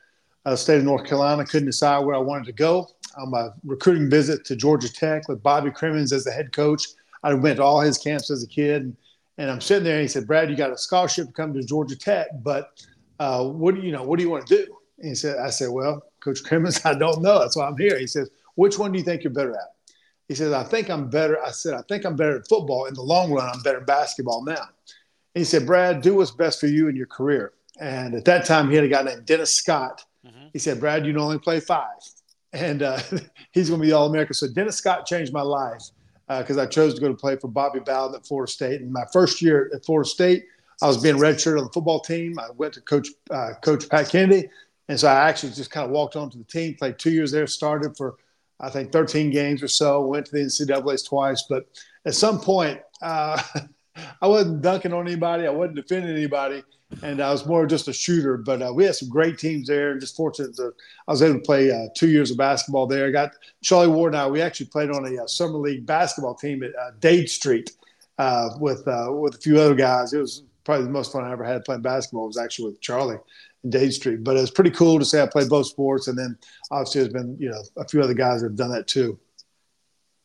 uh, state of North Carolina. Couldn't decide where I wanted to go. On my recruiting visit to Georgia Tech with Bobby Cremins as the head coach, I went to all his camps as a kid. And, and I'm sitting there, and he said, "Brad, you got a scholarship to come to Georgia Tech, but uh, what do you know? What do you want to do?" And he said, "I said, well, Coach Cremins, I don't know. That's why I'm here." He says, "Which one do you think you're better at?" He says, I think I'm better. I said, I think I'm better at football. In the long run, I'm better at basketball now. And he said, Brad, do what's best for you in your career. And at that time, he had a guy named Dennis Scott. He said, Brad, you can only play five. And uh, he's going to be All American. So Dennis Scott changed my life because I chose to go to play for Bobby Bowden at Florida State. And my first year at Florida State, I was being redshirted on the football team. I went to Coach uh, Coach Pat Kennedy. And so I actually just kind of walked onto the team, played two years there, started for I think 13 games or so. Went to the NCAA's twice, but at some point, uh, I wasn't dunking on anybody. I wasn't defending anybody, and I was more just a shooter. But uh, we had some great teams there. And just fortunate that I was able to play uh, two years of basketball there. I got Charlie Ward and I. We actually played on a uh, summer league basketball team at uh, Dade Street uh, with uh, with a few other guys. It was probably the most fun I ever had playing basketball. Was actually with Charlie in Dade Street. But it was pretty cool to say I played both sports, and then obviously there's been you know a few other guys that have done that too.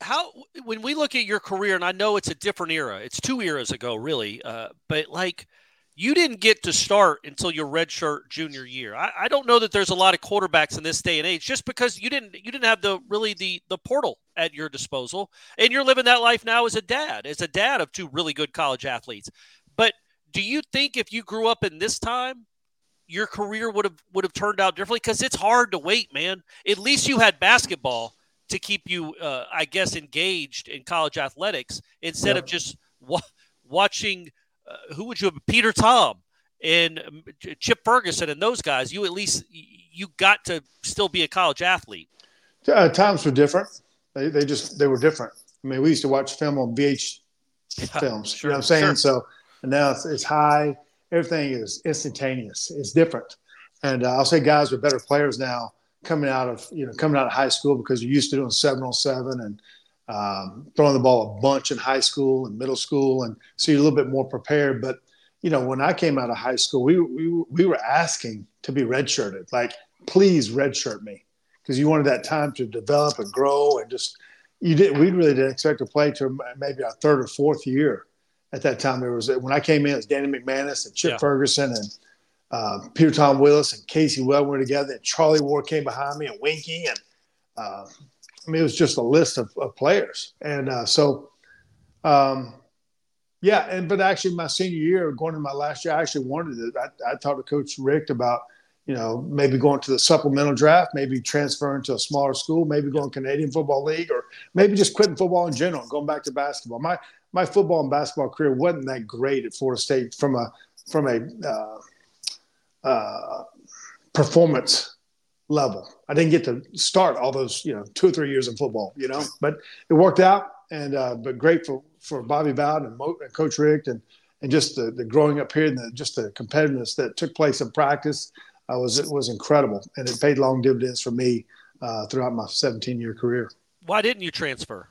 How when we look at your career, and I know it's a different era, it's two eras ago, really, uh, but like you didn't get to start until your redshirt junior year. I, I don't know that there's a lot of quarterbacks in this day and age, just because you didn't you didn't have the really the the portal at your disposal, and you're living that life now as a dad, as a dad of two really good college athletes. But do you think if you grew up in this time, your career would have would have turned out differently? Because it's hard to wait, man. At least you had basketball to keep you, uh, I guess, engaged in college athletics instead Yeah. of just wa- watching. Uh, who would you have? Peter Tom and um, Chip Ferguson and those guys. You at least you got to still be a college athlete. Uh, times were different. They, they just they were different. I mean, we used to watch film on VH films. Sure, you know what I'm saying? sure. So and now it's, it's high. everything is instantaneous. It's different, and uh, I'll say guys are better players now coming out of you know coming out of high school because you're used to doing seven on seven and um, throwing the ball a bunch in high school and middle school, and so you're a little bit more prepared. But you know, when I came out of high school, we we we were asking to be redshirted, like please redshirt me, because you wanted that time to develop and grow and just you did. We really didn't expect to play to maybe our third or fourth year. At that time, there was when I came in, it was Danny McManus and Chip yeah. Ferguson and uh, Peter Tom Willis and Casey Webb were together. And Charlie Ward came behind me and Winky and uh, I mean, it was just a list of, of players. And uh, so, um, yeah, and but actually, my senior year, going into my last year, I actually wanted it. I, I talked to Coach Richt about, you know, maybe going to the supplemental draft, maybe transferring to a smaller school, maybe going Canadian Football League, or maybe just quitting football in general, going back to basketball. My my football and basketball career wasn't that great at Florida State from a from a uh, uh, performance level. I didn't get to start all those, you know, two or three years in football, you know, but it worked out. And, uh, but great for, for Bobby Bowden and, Mo, and Coach Richt and, and just the, the growing up here and the, just the competitiveness that took place in practice uh, was, it was incredible. And it paid long dividends for me uh, throughout my 17 year career. Why didn't you transfer?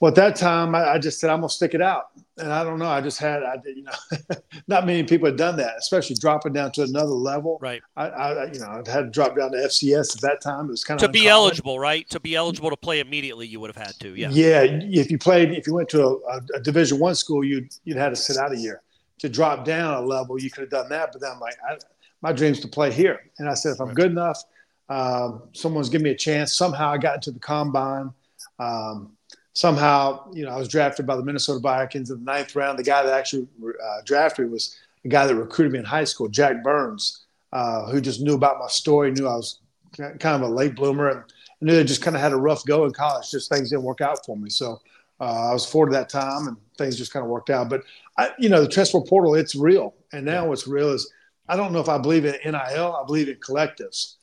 Well, at that time, I, I, just said I'm gonna stick it out, and I don't know. I just had, I you know, not many people had done that, especially dropping down to another level. Right. I, I you know, I've had to drop down to FCS at that time. It was kind of to be eligible, right? To be eligible to play immediately, you would have had to. Yeah. Yeah. If you played, if you went to a, a Division One school, you'd you'd had to sit out a year. To drop down a level, you could have done that, but then I'm like, I, my dream's to play here, and I said if I'm right. good enough, um, someone's give me a chance. Somehow I got into the combine. Um, somehow, you know, I was drafted by the Minnesota Vikings in the ninth round. The guy that actually uh, drafted me was a guy that recruited me in high school, Jack Burns, uh, who just knew about my story, knew I was kind of a late bloomer, and knew I just kind of had a rough go in college. Just things didn't work out for me. So uh, I was forward to that time, and things just kind of worked out. But I, you know, the transfer portal, it's real, and now what's real is I don't know if I believe in NIL. I believe in collectives.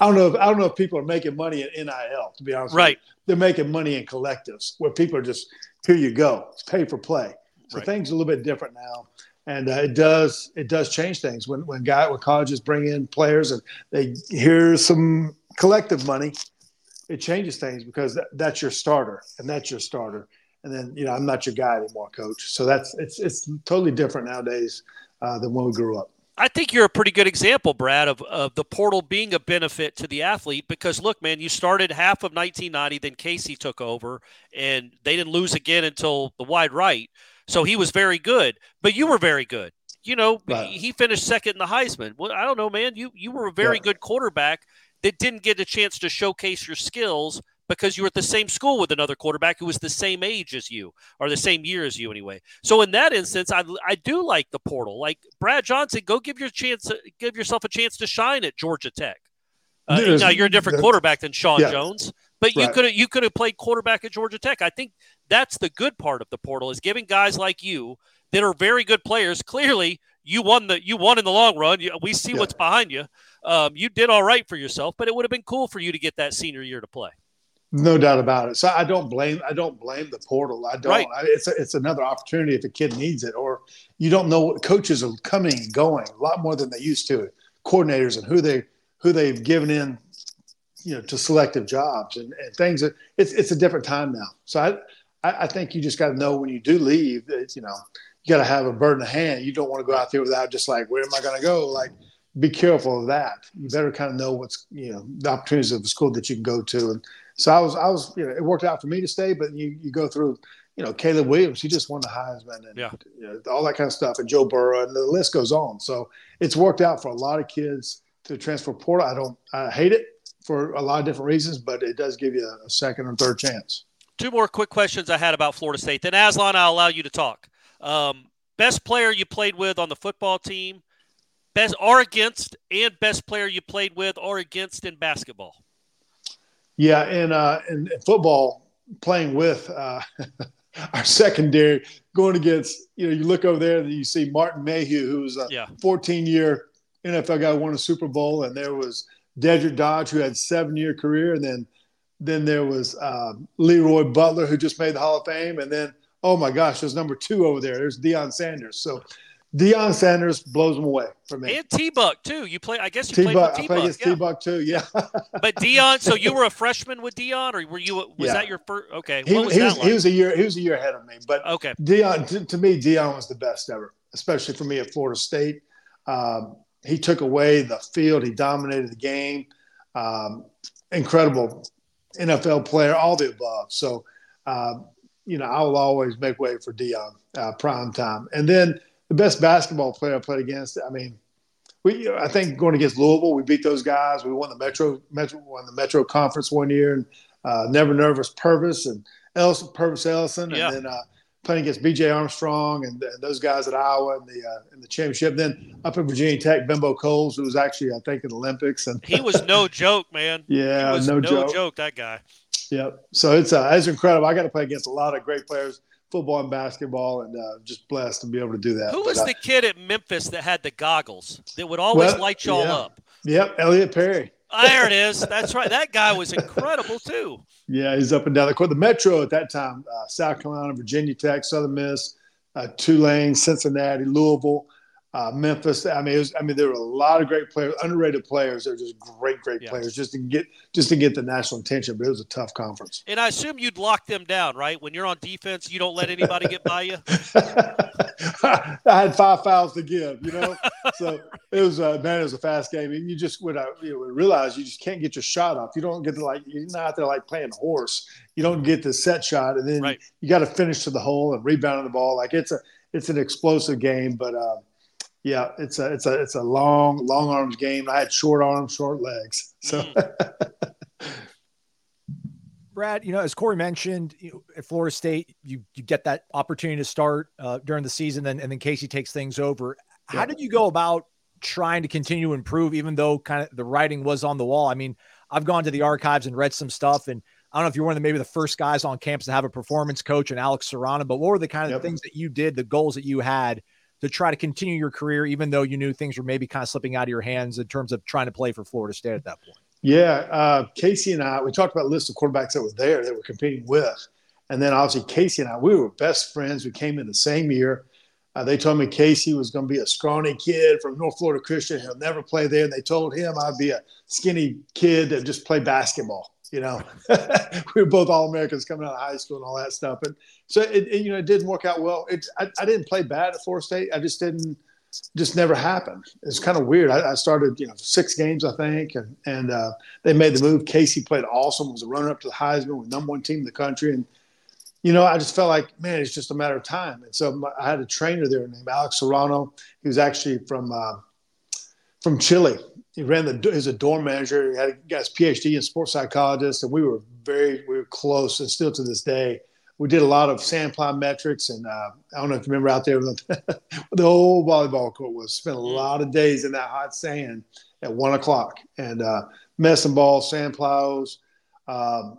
I don't know. If, I don't know if people are making money in NIL. To be honest, right? They're making money in collectives where people are just here. You go. It's pay for play. So right. things are a little bit different now, and uh, it does it does change things when when guy when colleges bring in players and they hear some collective money. It changes things because that, that's your starter and that's your starter. And then you know I'm not your guy anymore, coach. So that's it's it's totally different nowadays uh, than when we grew up. I think you're a pretty good example, Brad, of, of the portal being a benefit to the athlete because, look, man, you started half of 1990, then Casey took over, and they didn't lose again until the wide right. So he was very good, but you were very good. You know, right. he finished second in the Heisman. Well, I don't know, man. You you were a very yeah. good quarterback that didn't get a chance to showcase your skills because you were at the same school with another quarterback who was the same age as you or the same year as you anyway. So in that instance, I, I do like the portal. Like Brad Johnson, go give your chance, give yourself a chance to shine at Georgia Tech. Uh, now you're a different quarterback than Sean yeah. Jones, but right. you could have you could have played quarterback at Georgia Tech. I think that's the good part of the portal is giving guys like you that are very good players. Clearly, you won the you won in the long run. We see yeah. what's behind you. Um, you did all right for yourself, but it would have been cool for you to get that senior year to play. No doubt about it. So I don't blame I don't blame the portal. I don't. Right. I, it's a, it's another opportunity if a kid needs it, or you don't know what coaches are coming and going a lot more than they used to. Coordinators and who they who they've given in, you know, to selective jobs and, and things. That, it's it's a different time now. So I I, I think you just got to know when you do leave that you know you got to have a bird in the hand. You don't want to go out there without just like where am I going to go? Like be careful of that. You better kind of know what's you know the opportunities of the school that you can go to and so I was, I was, you know, it worked out for me to stay, but you, you go through, you know, Caleb Williams, he just won the Heisman and yeah. you know, all that kind of stuff, and Joe Burrow, and the list goes on. So it's worked out for a lot of kids to transfer portal. I don't, I hate it for a lot of different reasons, but it does give you a second or third chance. Two more quick questions I had about Florida State. Then Aslan, I'll allow you to talk. Um, best player you played with on the football team, best or against, and best player you played with or against in basketball. Yeah, and uh, in, in football, playing with uh, our secondary, going against you know, you look over there and you see Martin Mayhew, who's a yeah. 14 year NFL guy, won a Super Bowl, and there was Dedrick Dodge, who had seven year career, and then then there was uh, Leroy Butler, who just made the Hall of Fame, and then oh my gosh, there's number two over there. There's Deion Sanders. So Deion Sanders blows them away for me. And T Buck too. You play. I guess you T played Buck, with I T played Buck. against Yeah. T Buck too. Yeah, But Deion, so you were a freshman with Deion, or were you? Was Yeah. that your first? Okay, he, what was he that was like? he was a year he was a year ahead of me, but okay, Deion, to, to me, Deion was the best ever, especially for me at Florida State. Um, he took away the field. He dominated the game. Um, incredible NFL player, all the above. So, um, you know, I will always make way for Deion, uh, prime time. And then the best basketball player I played against, I mean, we, I think going against Louisville, we beat those guys. We won the Metro, Metro won the Metro Conference one year, and uh, Never Nervous Pervis and Ellison, Pervis Ellison, Yeah. and then uh, playing against B.J. Armstrong and, and those guys at Iowa in the uh, in the championship. Then up at Virginia Tech, Bimbo Coles, who was actually I think in the Olympics, and he was no joke, man. yeah, no, no, joke. That guy. Yep. So it's uh, it's incredible. I got to play against a lot of great players, football and basketball, and uh, just blessed to be able to do that. Who But, was uh, the kid at Memphis that had the goggles that would always Well, light y'all yeah. up? Yep, Elliot Perry. Ah, there it is. That's right. That guy was incredible too. Yeah, he's up and down the court. The Metro at that time, uh, South Carolina, Virginia Tech, Southern Miss, uh, Tulane, Cincinnati, Louisville, uh, Memphis. I mean, it was, I mean, there were a lot of great players, underrated players. They're just great, great Yeah. players, just to get just to get the national attention. But it was a tough conference. And I assume you'd lock them down, right? When you're on defense, you don't let anybody get by you. I had five fouls to give, you know. so it was uh, man, it was a fast game. And you just would you know, realize you just can't get your shot off. You don't get to like you're not out there like playing horse. You don't get the set shot, and then Right. you got to finish to the hole and rebound the ball. Like it's a it's an explosive game, but uh, yeah, it's a it's a it's a long long arms game. I had short arms, short legs, so. Brad, you know, as Corey mentioned, you at Florida State, you you get that opportunity to start uh, during the season, then and then Casey takes things over. How did you go about trying to continue to improve, even though kind of the writing was on the wall? I mean, I've gone to the archives and read some stuff, and I don't know if you're one of the maybe the first guys on campus to have a performance coach and Alex Serrano, but what were the kind of Yep. things that you did, the goals that you had to try to continue your career, even though you knew things were maybe kind of slipping out of your hands in terms of trying to play for Florida State at that point? Yeah, uh, Casey and I, we talked about a list of quarterbacks that were there that we're competing with. And then obviously Casey and I, we were best friends. We came in the same year. Uh, they told me Casey was going to be a scrawny kid from North Florida Christian. He'll never play there. And they told him I'd be a skinny kid that just play basketball. You know, we were both all Americans coming out of high school and all that stuff. And so it, it you know, it didn't work out well. It, I, I didn't play bad at Florida State. I just didn't just never happened. It's kind of weird. I, I started, you know, six games, I think, and and uh, they made the move. Casey played awesome. Was a runner up to the Heisman, was number one team in the country, and you know, I just felt like, man, it's just a matter of time. And so my, I had a trainer there named Alex Serrano. He was actually from uh, from Chile. He ran the he was a dorm manager. He had got his PhD in sports psychologist, and we were very we were close, and still to this day. We did a lot of sand plyometrics, and uh, I don't know if you remember out there the, the old volleyball court was. Spent a lot of days in that hot sand at one o'clock, and uh, messing balls, sand plows. Um,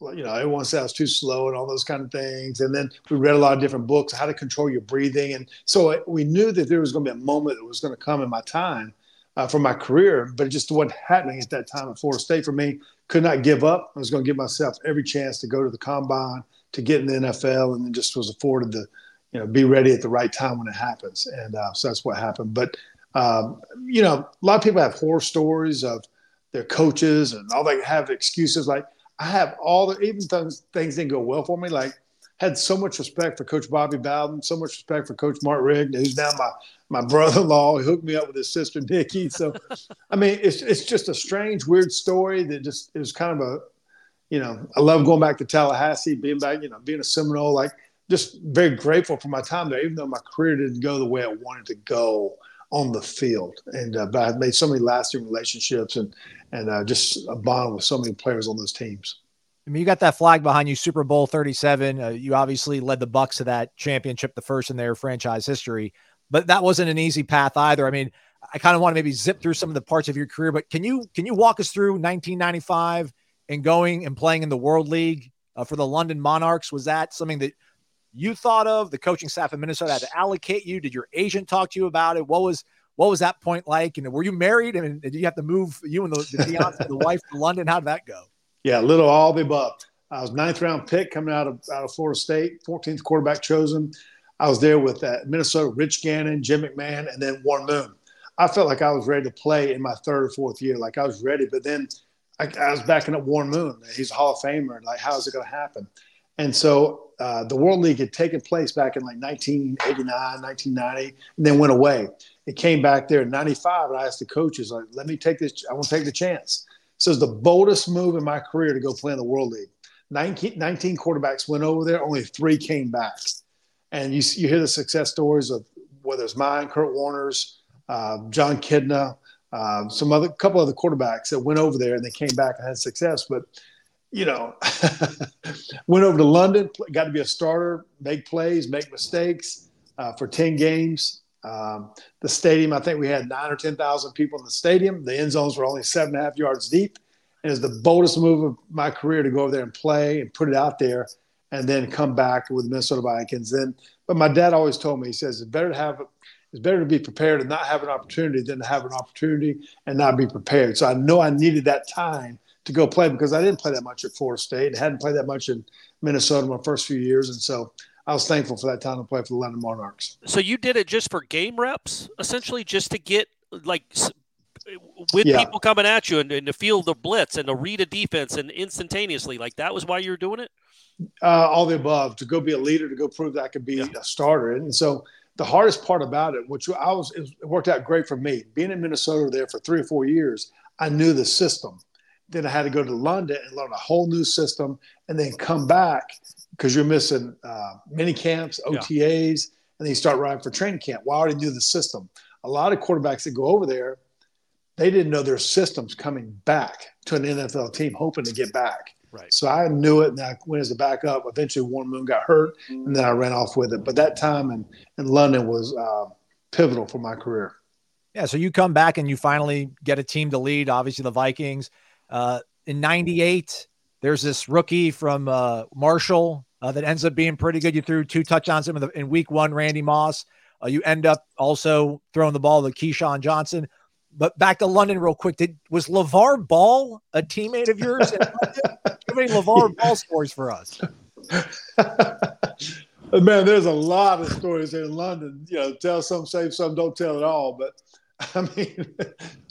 you know, everyone said I was too slow and all those kind of things. And then we read a lot of different books, how to control your breathing. And so uh, we knew that there was going to be a moment that was going to come in my time uh, for my career, but it just wasn't happening at that time at Florida State for me. Could not give up. I was going to give myself every chance to go to the combine, to get in the NFL, and just was afforded to, you know, be ready at the right time when it happens. And uh, so that's what happened. But, um, you know, a lot of people have horror stories of their coaches and all they have excuses like, I have all the even things things didn't go well for me. Like had so much respect for Coach Bobby Bowden, so much respect for Coach Mark Richt, who's now my my brother-in-law. He hooked me up with his sister Nikki. So, I mean, it's it's just a strange, weird story that just it was kind of a, you know, I love going back to Tallahassee, being back, you know, being a Seminole. Like, just very grateful for my time there, even though my career didn't go the way I wanted to go on the field. And uh, but I've made so many lasting relationships and and uh, just a bond with so many players on those teams. I mean, you got that flag behind you, Super Bowl 37. Uh, you obviously led the Bucks to that championship, the first in their franchise history, but that wasn't an easy path either. I mean, I kind of want to maybe zip through some of the parts of your career, but can you can you walk us through 1995 and going and playing in the World League uh, for the London Monarchs? Was that something that you thought of? The coaching staff in Minnesota had to allocate you. Did your agent talk to you about it? What was what was that point like? And were you married? I mean, did you have to move you and the, the fiance, the wife to London? How did that go? Yeah, little all the above. I was ninth round pick coming out of out of Florida State, 14th quarterback chosen. I was there with uh, Minnesota, Rich Gannon, Jim McMahon, and then Warren Moon. I felt like I was ready to play in my third or fourth year. Like I was ready, but then I, I was backing up Warren Moon. He's a Hall of Famer. Like, how is it going to happen? And so uh, the World League had taken place back in like 1989, 1990, and then went away. It came back there in 95, and I asked the coaches, like, let me take this, I want to take the chance. So it's the boldest move in my career to go play in the World League. 19, 19 quarterbacks went over there, only three came back. And you, you hear the success stories of whether it's mine, Kurt Warner's, uh, Jon Kitna, uh, some other couple of other quarterbacks that went over there and they came back and had success. But you know, went over to London, got to be a starter, make plays, make mistakes uh, for 10 games. Um, the stadium, I think we had nine or 10,000 people in the stadium. The end zones were only seven and a half yards deep. And it was the boldest move of my career to go over there and play and put it out there and then come back with Minnesota Vikings. Then, but my dad always told me, he says, it's better to have, it's better to be prepared and not have an opportunity than to have an opportunity and not be prepared. So I know I needed that time to go play because I didn't play that much at Florida State. I hadn't played that much in Minnesota my first few years, and so I was thankful for that time to play for the London Monarchs. So you did it just for game reps, essentially, just to get like with Yeah. people coming at you and, and to feel the blitz and to read a defense and instantaneously. Like that was why you were doing it. uh, all the above to go be a leader, to go prove that I could be a starter. And so the hardest part about it, which I was, it worked out great for me. Being in Minnesota there for three or four years, I knew the system. Then I had to go to London and learn a whole new system, and then come back because you're missing uh, mini camps, Yeah. OTAs, and then you start riding for training camp. Well, I already knew the system. A lot of quarterbacks that go over there, they didn't know their systems coming back to an NFL team, hoping to get back. Right. So I knew it, and I went as a backup. Eventually, Warren Moon got hurt, and then I ran off with it. But that time in, in London was uh, pivotal for my career. Yeah, so you come back and you finally get a team to lead. Obviously, the Vikings. Uh, in '98, there's this rookie from uh, Marshall uh, that ends up being pretty good. You threw two touchdowns in, the, in Week One, Randy Moss. Uh, you end up also throwing the ball to Keyshawn Johnson. But back to London, real quick. Did was LaVar Ball a teammate of yours? Give any LaVar Ball stories for us. Man, there's a lot of stories in London. You know, tell some, save some, don't tell it all. But I mean,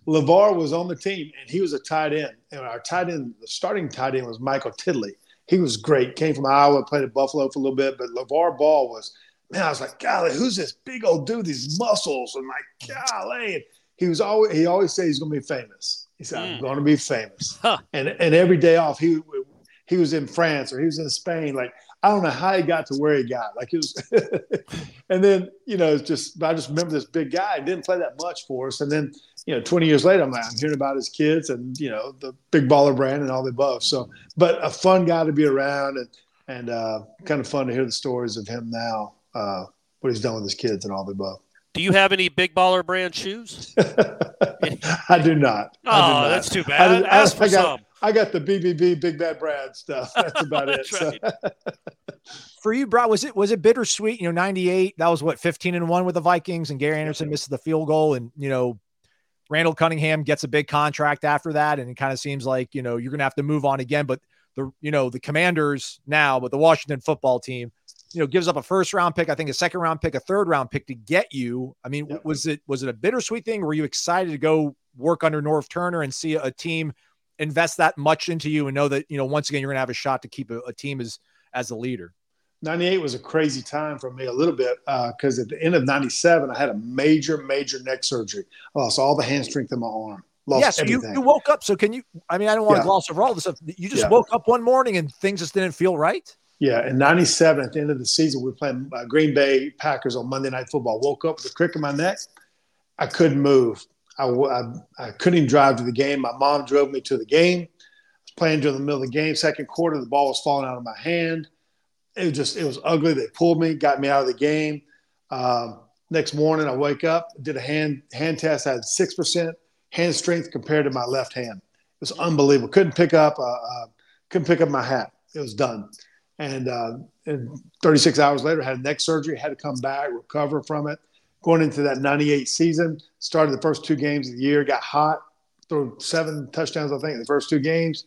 LaVar was on the team and he was a tight end. And our tight end, the starting tight end was Michael Tiddley. He was great. Came from Iowa, played at Buffalo for a little bit. But LaVar Ball was, man, I was like, golly, who's this big old dude? These muscles. And like, golly. He was always, he always said he's going to be famous. He said, I'm going to be famous. Huh. And, and every day off, he, he was in France or he was in Spain. Like, I don't know how he got to where he got. Like it was, and then you know, it's just I just remember this big guy. He didn't play that much for us, and then you know, 20 years later, I'm like, I'm hearing about his kids and you know the big baller brand and all the above. So, but a fun guy to be around and and uh, kind of fun to hear the stories of him now, uh, what he's done with his kids and all the above. Do you have any big baller brand shoes? I do not. Oh, do not. that's too I, bad. did- I- Ask for I got, some. I got the BBB Big Bad Brad stuff. That's about it. That's So- right. for you, Brad, was it was it bittersweet? You know, '98. That was what 15 and one with the Vikings, and Gary Anderson misses the field goal, and you know, Randall Cunningham gets a big contract after that, and it kind of seems like you know you're gonna have to move on again. But the you know the Commanders now, but the Washington football team, you know, gives up a first round pick, I think a second round pick, a third round pick to get you. I mean, Yep. was it was it a bittersweet thing? Were you excited to go work under Norv Turner and see a team invest that much into you and know that you know once again you're gonna have a shot to keep a, a team as as a leader? 98 was a crazy time for me a little bit uh, because at the end of 97 i had a major major neck surgery i lost all the hand strength in my arm lost Yes, you, you woke up. So can you? I mean, I don't want to Yeah. gloss over all this stuff. You just Yeah. woke up one morning and things just didn't feel right. Yeah in 97 at the end of the season we were playing uh, green bay packers on monday night football. Woke up with a crick in my neck. I couldn't move. I I couldn't even drive to the game. My mom drove me to the game. I was playing during the middle of the game. Second quarter the ball was falling out of my hand. It was just it was ugly. They pulled me got me out of the game. Um, next morning i wake up did a hand hand test. I had 6% hand strength compared to my left hand. It was unbelievable. Couldn't pick up uh, uh, couldn't pick up my hat. It was done and, uh, and 36 hours later had neck surgery had to come back recover from it. Going into that 98 season started the first two games of the year got hot threw seven touchdowns i think in the first two games.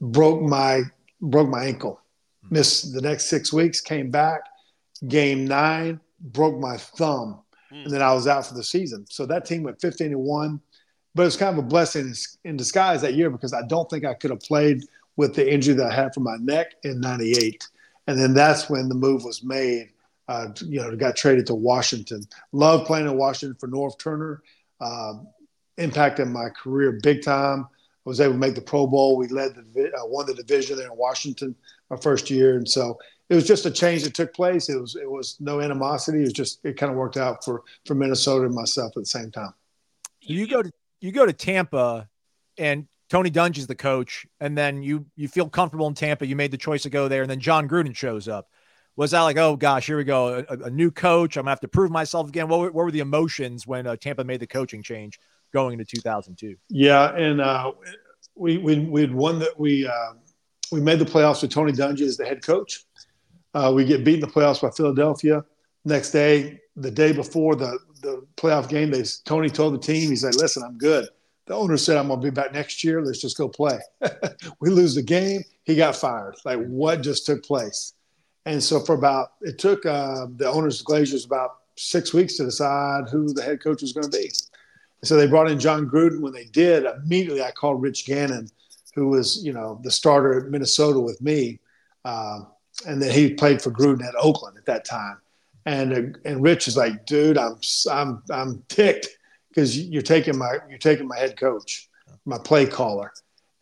Broke my broke my ankle. Missed the next six weeks came back. Game nine broke my thumb, Mm. and then I was out for the season. So that team went 15 and one, but it's kind of a blessing in disguise that year because I don't think I could have played with the injury that I had from my neck in '98, and then that's when the move was made. Uh, you know, got traded to Washington. Loved playing in Washington for Norv Turner. Um, impacted my career big time. I was able to make the Pro Bowl. We led the uh, won the division there in Washington my first year, and so it was just a change that took place. It was it was no animosity. It was just it kind of worked out for for Minnesota and myself at the same time. You go to you go to Tampa, and Tony Dungy's the coach, and then you you feel comfortable in Tampa. You made the choice to go there, and then Jon Gruden shows up. Was that like, oh gosh, here we go, a, a new coach? I'm gonna have to prove myself again. What were, what were the emotions when uh, Tampa made the coaching change going into 2002? Yeah, and uh, we we we'd won that we uh, we made the playoffs with Tony Dungy as the head coach. Uh, we get beat in the playoffs by Philadelphia. Next day, the day before the the playoff game, they Tony told the team, he said, "Listen, I'm good." The owner said, "I'm going to be back next year. Let's just go play." we lose the game. He got fired. Like what just took place? And so for about it took uh, the owners of Glazers about six weeks to decide who the head coach was going to be. So they brought in Jon Gruden. When they did, immediately I called Rich Gannon, who was you know the starter at Minnesota with me, uh, and then he played for Gruden at Oakland at that time. And uh, and Rich is like, dude, I'm I'm I'm ticked because you're taking my you're taking my head coach, my play caller.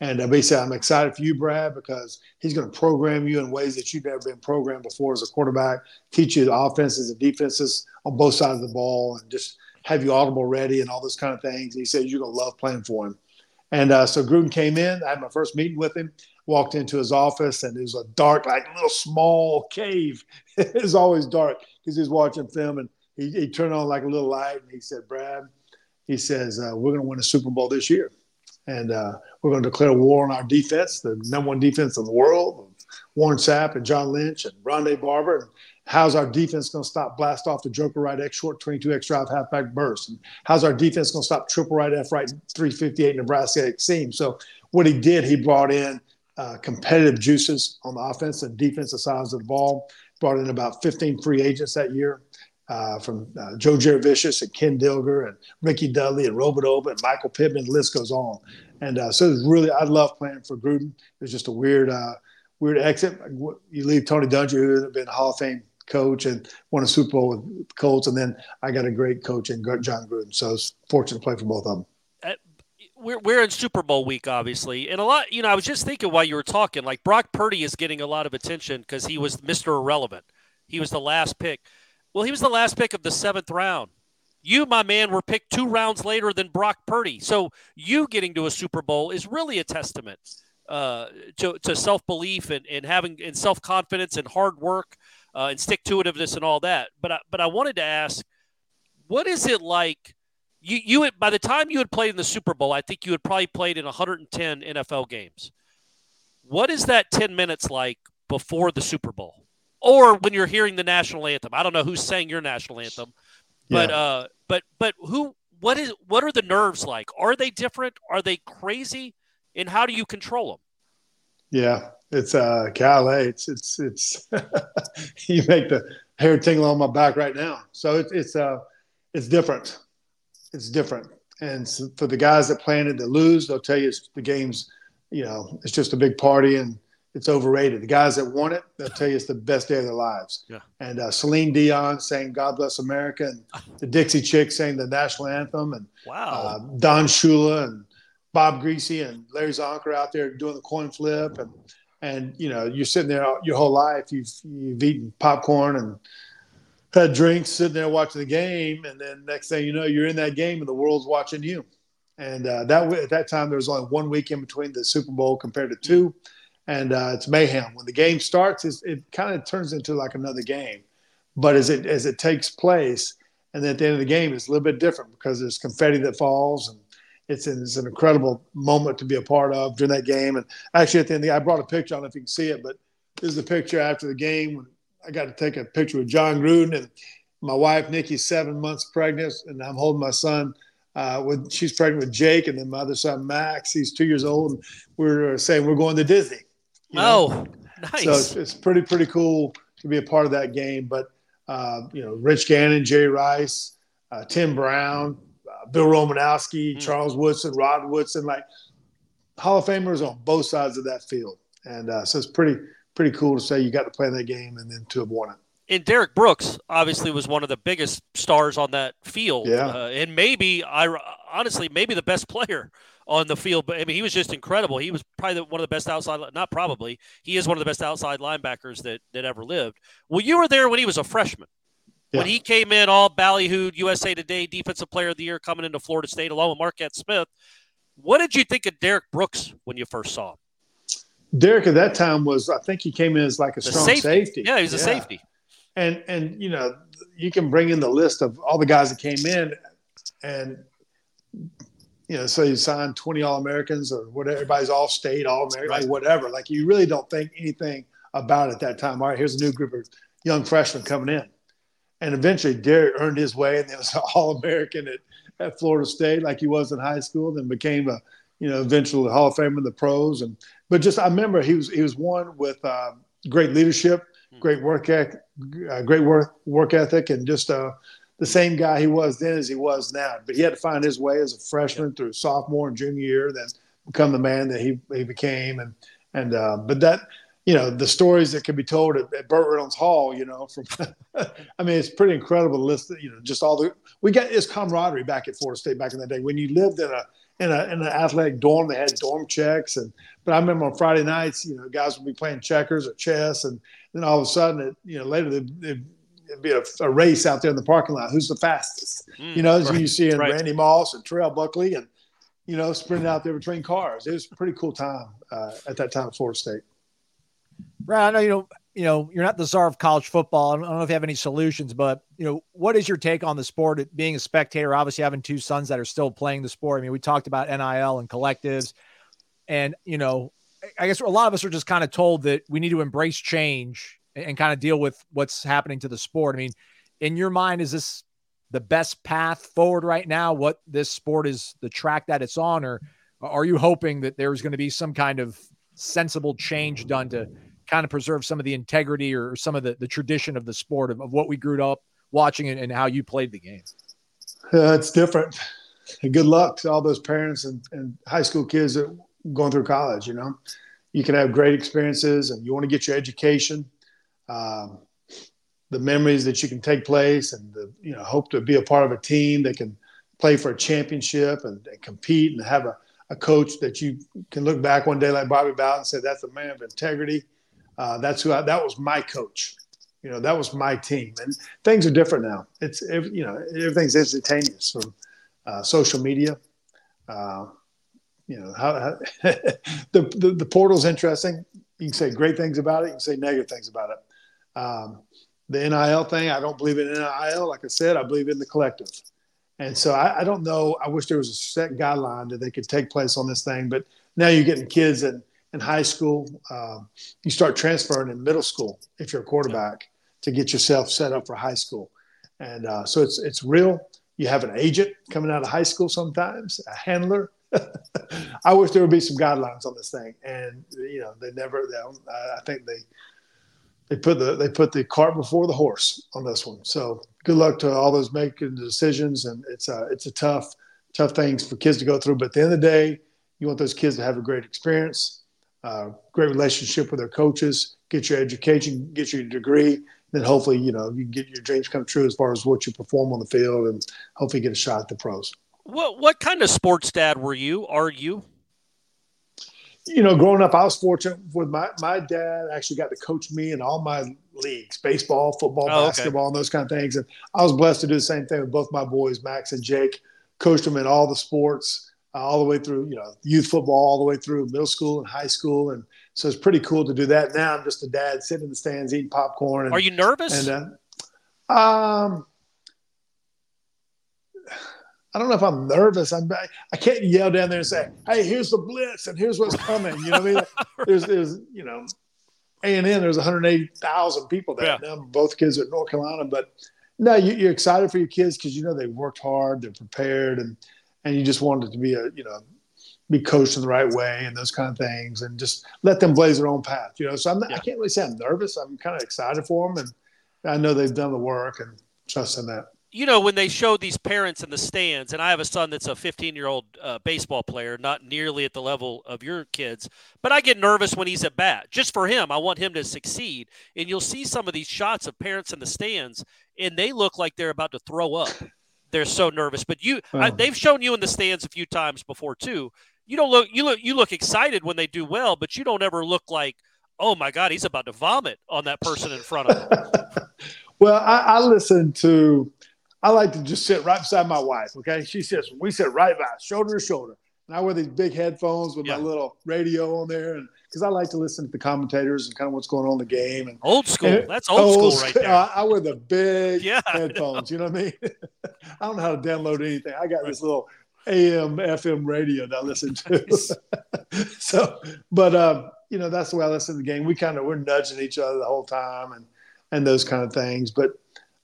And uh, basically, I'm excited for you, Brad, because he's going to program you in ways that you've never been programmed before as a quarterback, teach you the offenses and defenses on both sides of the ball, and just have you audible ready and all those kind of things. And he said you're going to love playing for him. And uh, so Gruden came in. I had my first meeting with him. Walked into his office, and it was a dark, like little small cave. it was always dark because he was watching film, and he, he, turned on like a little light, and he said, "Brad," he says, uh, "We're going to win a Super Bowl this year." and uh, we're going to declare war on our defense, the number one defense in the world. Warren Sapp and John Lynch and Rondé Barber. And how's our defense going to stop blast off the joker right X short 22 X drive halfback burst? And how's our defense going to stop triple right F right 358 Nebraska X seam? So what he did, he brought in uh, competitive juices on the offense and defensive sides of the ball. Brought in about 15 free agents that year. Uh, from uh, Joe Jurevicius and Ken Dilger and Ricky Dudley and Robert Robodoba and Michael Pittman. The list goes on. And uh, so it's really, I love playing for Gruden. It was just a weird, uh, weird exit. You leave Tony Dungy, who had been a Hall of Fame coach and won a Super Bowl with Colts, and then I got a great coach in Jon Gruden. So I was fortunate to play for both of them. Uh, we're, we're in Super Bowl week, obviously, and a lot. You know, I was just thinking while you were talking, like Brock Purdy is getting a lot of attention because he was Mr. Irrelevant. He was the last pick. Well, he was the last pick of the seventh round. You, my man, were picked two rounds later than Brock Purdy. So you getting to a Super Bowl is really a testament uh, to, to self belief and, and having and self confidence and hard work uh, and stick to itiveness and all that. But I, but I wanted to ask, what is it like? You you had, by the time you had played in the Super Bowl, I think you had probably played in 110 NFL games. What is that 10 minutes like before the Super Bowl? Or when you're hearing the national anthem. I don't know who's saying your national anthem, but yeah. uh, but but who? What is? What are the nerves like? Are they different? Are they crazy? And how do you control them? Yeah, it's uh, Calais. It's it's it's. you make the hair tingle on my back right now. So it's it's uh, it's different. It's different. And so for the guys that plan it to lose, they'll tell you the game's, you know, it's just a big party and it's overrated. The guys that won it, they'll tell you it's the best day of their lives. Yeah. And uh, Celine Dion saying "God Bless America" and the Dixie Chicks saying the national anthem, and wow, uh, Don Shula and Bob Griese and Larry Csonka out there doing the coin flip, and and you know you're sitting there your whole life you've you've eaten popcorn and had drinks, sitting there watching the game, and then next thing you know you're in that game and the world's watching you. And uh, that at that time there was only one week in between the Super Bowl compared to two and uh, it's mayhem. When the game starts, it kind of turns into like another game. But as it as it takes place, and at the end of the game, it's a little bit different because there's confetti that falls, and it's an, it's an incredible moment to be a part of during that game. And actually, at the end, the, I brought a picture. I don't know if you can see it, but this is the picture after the game when I got to take a picture with Jon Gruden and my wife Nikki's seven months pregnant, and I'm holding my son. Uh, with she's pregnant with Jake, and then my other son Max, he's two years old, and we're saying we're going to Disney oh, nice. So it's, it's, pretty pretty cool to be a part of that game. But uh, you know, Rich Gannon, Jerry Rice, uh, Tim Brown, uh, Bill Romanowski, mm. Charles Woodson, Rod Woodson, like Hall of Famers on both sides of that field. And uh, so it's pretty pretty cool to say you got to play in that game and then to have won it. And Derrick Brooks obviously was one of the biggest stars on that field, yeah. Uh, and maybe I honestly maybe the best player on the field. But I mean, he was just incredible. He was probably one of the best outside, not probably, he is one of the best outside linebackers that that ever lived. Well, you were there when he was a freshman. Yeah. When he came in, all ballyhooed, USA Today Defensive Player of the Year, coming into Florida State along with Marquette Smith. What did you think of Derrick Brooks when you first saw him? Derrick at that time was, I think he came in as like a the strong safety. safety. Yeah, he's a safety. And and you know, you can bring in the list of all the guys that came in, and you know, so you sign 20 All Americans or whatever, everybody's all state, all American, right. like whatever. Like you really don't think anything about it that time. All right, here's a new group of young freshmen coming in. And eventually Derrick earned his way and he was an All American at, at Florida State, like he was in high school, then became a, you know, eventually Hall of Fame in the pros. And, but just, I remember he was, he was one with uh, great leadership, hmm. great work ethic, uh, great work, work ethic, and just, uh, the same guy he was then as he was now. But he had to find his way as a freshman through sophomore and junior year, then become the man that he, he became. And and uh, but that you know the stories that can be told at, at Burt Reynolds Hall, you know, from I mean it's pretty incredible to list. You know, just all the we got this camaraderie back at Florida State back in the day when you lived in a in a in an athletic dorm. They had dorm checks, and but I remember on Friday nights, you know, guys would be playing checkers or chess, and then all of a sudden, it, you know, later they, they be a, a, race out there in the parking lot. Who's the fastest? Mm, you know, as right, you see in right. Randy Moss and Terrell Buckley and, you know, sprinting out there between cars. It was a pretty cool time uh, at that time at Florida State. Right. I know, you know, you know, you're not the czar of college football. I don't know if you have any solutions, but you know, what is your take on the sport? Being a spectator, obviously having two sons that are still playing the sport. I mean, we talked about NIL and collectives, and you know, I guess a lot of us are just kind of told that we need to embrace change and kind of deal with what's happening to the sport. I mean, in your mind, is this the best path forward right now? What this sport is, the track that it's on, or are you hoping that there's going to be some kind of sensible change done to kind of preserve some of the integrity or some of the, the tradition of the sport of, of what we grew up watching and, and how you played the game? Uh, it's different. And good luck to all those parents and, and high school kids that going through college. You know, you can have great experiences and you want to get your education um, the memories that you can take place and the, you know hope to be a part of a team that can play for a championship and, and compete and have a, a, coach that you can look back one day like Bobby Bowden and say that's a man of integrity. Uh, that's who I, that was my coach. You know that was my team, and things are different now. It's you know everything's instantaneous from uh, social media. Uh, you know how, how the, the the portal's interesting. You can say great things about it. You can say negative things about it. Um, the NIL thing, I don't believe in NIL. Like I said, I believe in the collective. And so I, I, don't know. I wish there was a set guideline that they could take place on this thing. But now you're getting kids in, in high school. Um, you start transferring in middle school if you're a quarterback to get yourself set up for high school. And uh, so it's it's real. You have an agent coming out of high school sometimes, a handler. I wish there would be some guidelines on this thing, and you know they never. They, I think they they put the they put the cart before the horse on this one. So good luck to all those making the decisions, and it's a it's a tough tough things for kids to go through. But at the end of the day, you want those kids to have a great experience, uh, great relationship with their coaches, get your education, get your degree, then hopefully you know you get your dreams come true as far as what you perform on the field, and hopefully get a shot at the pros. What what kind of sports dad were you? Are you? You know, growing up, I was fortunate with my, my dad actually got to coach me in all my leagues, baseball, football, oh, basketball, okay. and those kind of things. And I was blessed to do the same thing with both my boys, Max and Jake, coached them in all the sports, uh, all the way through, you know, youth football, all the way through middle school and high school. And so it's pretty cool to do that. Now I'm just a dad sitting in the stands eating popcorn. And, Are you nervous? And, uh, um, I don't know if I'm nervous. I'm I can't yell down there and say, "Hey, here's the blitz and here's what's coming." You know what I mean? There's there's you know, A and N. There's 180,000 people there. Yeah. Now, both kids are at North Carolina, but no, you, are excited for your kids because you know they worked hard, they're prepared, and and you just want it to be a you know be coached in the right way and those kind of things, and just let them blaze their own path. You know, so I'm yeah. I can't really say I'm nervous. I'm kind of excited for them, and I know they've done the work and trust in that. You know, when they show these parents in the stands, and I have a son that's a 15 year old uh, baseball player, not nearly at the level of your kids, but I get nervous when he's at bat. Just for him, I want him to succeed. And you'll see some of these shots of parents in the stands, and they look like they're about to throw up. They're so nervous. But you, I, they've shown you in the stands a few times before too. You don't look, you look, you look excited when they do well, but you don't ever look like, oh my God, he's about to vomit on that person in front of him. well, I, I listen to, I like to just sit right beside my wife. Okay. She sits, we sit right by, shoulder to shoulder. And I wear these big headphones with yeah. my little radio on there. And because I like to listen to the commentators and kind of what's going on in the game. And old school. And, That's old, old, school right there. I, I wear the big yeah, headphones. You know what I mean? I don't know how to download anything. I got this little AM, FM radio that I listen to. So, but, um, you know, that's the way I listen to the game. We kind of, we're nudging each other the whole time and, and those kind of things. But,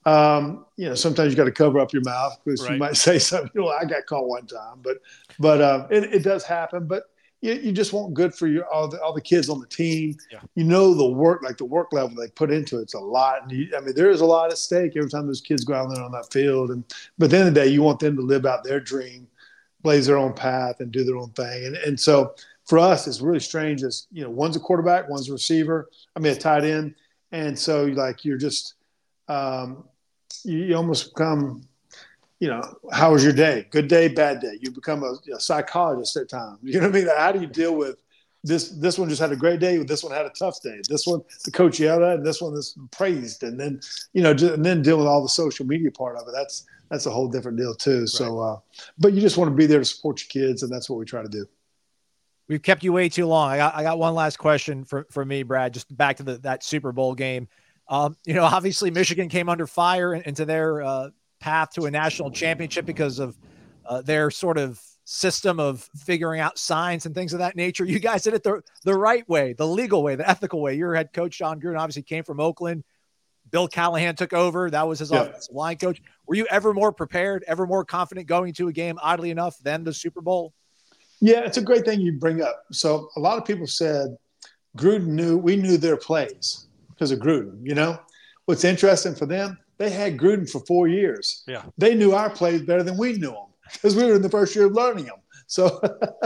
um, you know, sometimes you got to cover up your mouth because right. you might say something. You know, I got caught one time, but but um, it, it does happen. But you, you just want good for your all the all the kids on the team. Yeah. You know the work, like the work level they put into it, it's a lot. And you, I mean, there is a lot at stake every time those kids go out there on that field. And but at the end of the day, you want them to live out their dream, blaze their own path, and do their own thing. And and so for us, it's really strange. As you know, one's a quarterback, one's a receiver. I mean, a tight end, and so like you're just um, you almost become, you know, how was your day? Good day, bad day. You become a, a psychologist at times. You know what I mean? How do you deal with this? This one just had a great day. This one had a tough day. This one, the coach yelled at, and this one is praised. And then, you know, just, and then deal with all the social media part of it. That's that's a whole different deal too. Right. So, uh, but you just want to be there to support your kids, and that's what we try to do. We've kept you way too long. I got I got one last question for, for me, Brad. Just back to the, that Super Bowl game. Um, you know, obviously Michigan came under fire into their uh, path to a national championship because of uh, their sort of system of figuring out signs and things of that nature. You guys did it the, the right way, the legal way, the ethical way. Your head coach, Jon Gruden, obviously came from Oakland. Bill Callahan took over. That was his yeah. offensive line coach. Were you ever more prepared, ever more confident going to a game, oddly enough, than the Super Bowl? Yeah, it's a great thing you bring up. So a lot of people said Gruden knew we knew their plays because of Gruden. You know, what's interesting for them, they had Gruden for four years. Yeah, they knew our plays better than we knew them because we were in the first year of learning them. So,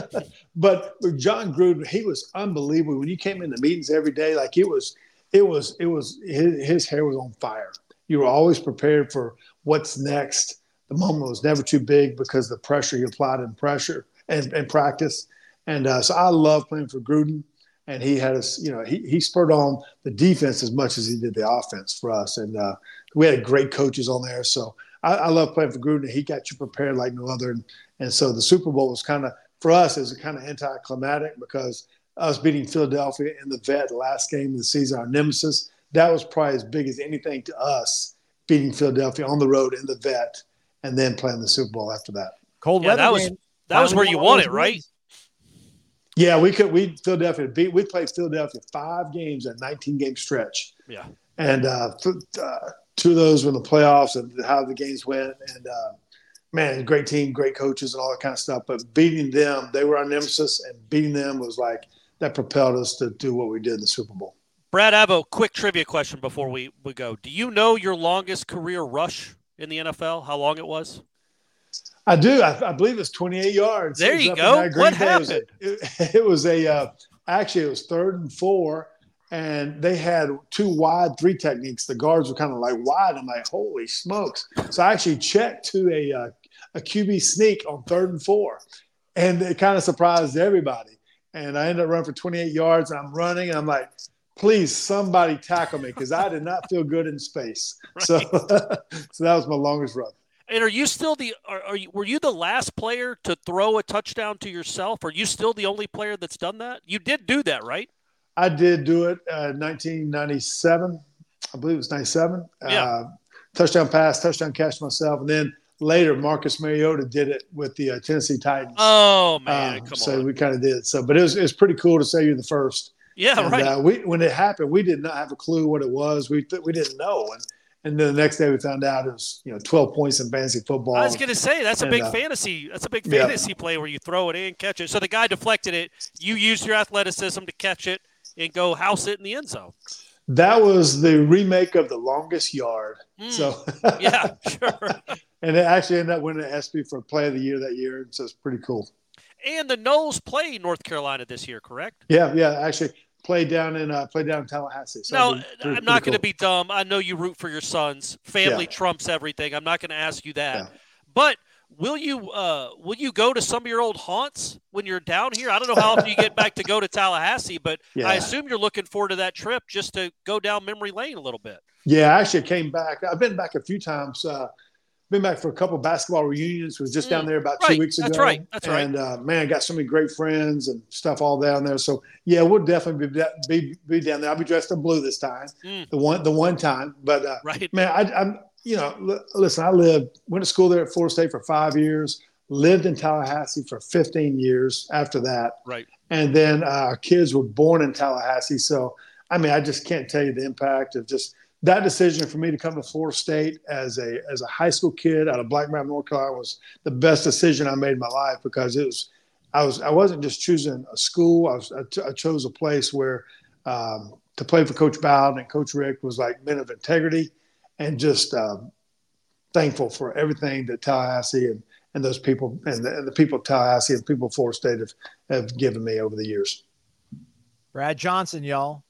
but Jon Gruden, he was unbelievable. When you came into meetings every day, like it was, it was, it was. His, his hair was on fire. You were always prepared for what's next. The moment was never too big because the pressure you applied in pressure and, and practice. And uh, so I love playing for Gruden and he had us, you know, he, he spurred on the defense as much as he did the offense for us. And uh, we had great coaches on there. So I, I love playing for Gruden. He got you prepared like no other. And, and so the Super Bowl was kind of, for us, is kind of anticlimactic because us beating Philadelphia in the vet last game of the season, our nemesis, that was probably as big as anything to us beating Philadelphia on the road in the vet and then playing the Super Bowl after that. Cold yeah, weather. That was, that was where you won it, right? Yeah, we could. We Philadelphia beat. We played Philadelphia five games a 19 game stretch. Yeah, and uh, uh, two of those were in the playoffs and how the games went. And uh, man, great team, great coaches, and all that kind of stuff. But beating them, they were our nemesis, and beating them was like that propelled us to do what we did in the Super Bowl. Brad, I have a quick trivia question before we, we go. Do you know your longest career rush in the NFL? How long it was? I do. I, I, believe it's 28 yards. There you go. What happened? It was, it, it was a uh, actually it was third and four, and they had two wide three techniques. The guards were kind of like wide. I'm like, holy smokes! So I actually checked to a uh, a QB sneak on third and four, and it kind of surprised everybody. And I ended up running for 28 yards. And I'm running, and I'm like, please somebody tackle me because I did not feel good in space. Right. So, so that was my longest run. And are you still the are, are you were you the last player to throw a touchdown to yourself? Are you still the only player that's done that? You did do that, right? I did do it uh, 1997. I believe it was 97. Yeah. Uh, touchdown pass, touchdown catch myself, and then later Marcus Mariota did it with the uh, Tennessee Titans. Oh man, um, so on. we kind of did. So, but it was it was pretty cool to say you're the first. Yeah, and, right. Uh, we when it happened, we did not have a clue what it was. We we didn't know, and and then the next day we found out it was you know 12 points in fantasy football. I was going to say that's a big uh, fantasy. That's a big fantasy yeah. play where you throw it in, catch it. So the guy deflected it. You used your athleticism to catch it and go house it in the end zone. That was the remake of The Longest Yard. Mm. So Yeah, sure. and it actually ended up winning an ESPY for Play of the Year that year. So it's pretty cool. And the Noles play North Carolina this year, correct? Yeah, yeah. Actually, played down in uh, played down in Tallahassee. So no, be I'm not going to cool. be dumb. I know you root for your sons. Family Yeah. trumps everything. I'm not going to ask you that. Yeah. But will you uh, will you go to some of your old haunts when you're down here? I don't know how often you get back to go to Tallahassee, but I assume you're looking forward to that trip just to go down memory lane a little bit. Yeah, I actually came back. I've been back a few times. Uh, been back for a couple basketball reunions. Was just down there about two Mm. Weeks ago. that's right, that's right. And uh, man, got so many great friends and stuff all down there. So yeah, we'll definitely be be, be down there. I'll be dressed in blue this time. Mm. The one the one time, but uh, Right. man, I, I'm you know li- listen. I lived went to school there at Florida State for five years. Lived in Tallahassee for 15 years after that. Right. and then uh, our kids were born in Tallahassee. So, I mean, I just can't tell you the impact of just that decision for me to come to Florida State as a as a high school kid out of Black Mountain, North Carolina, was the best decision I made in my life because it was I was I wasn't just choosing a school. I was I, t- I chose a place where um, to play for Coach Bowden and Coach Richt was like men of integrity and just um, thankful for everything that Tallahassee and and those people and the, and the people of Tallahassee and the people of Florida State have, have given me over the years. Brad Johnson, y'all.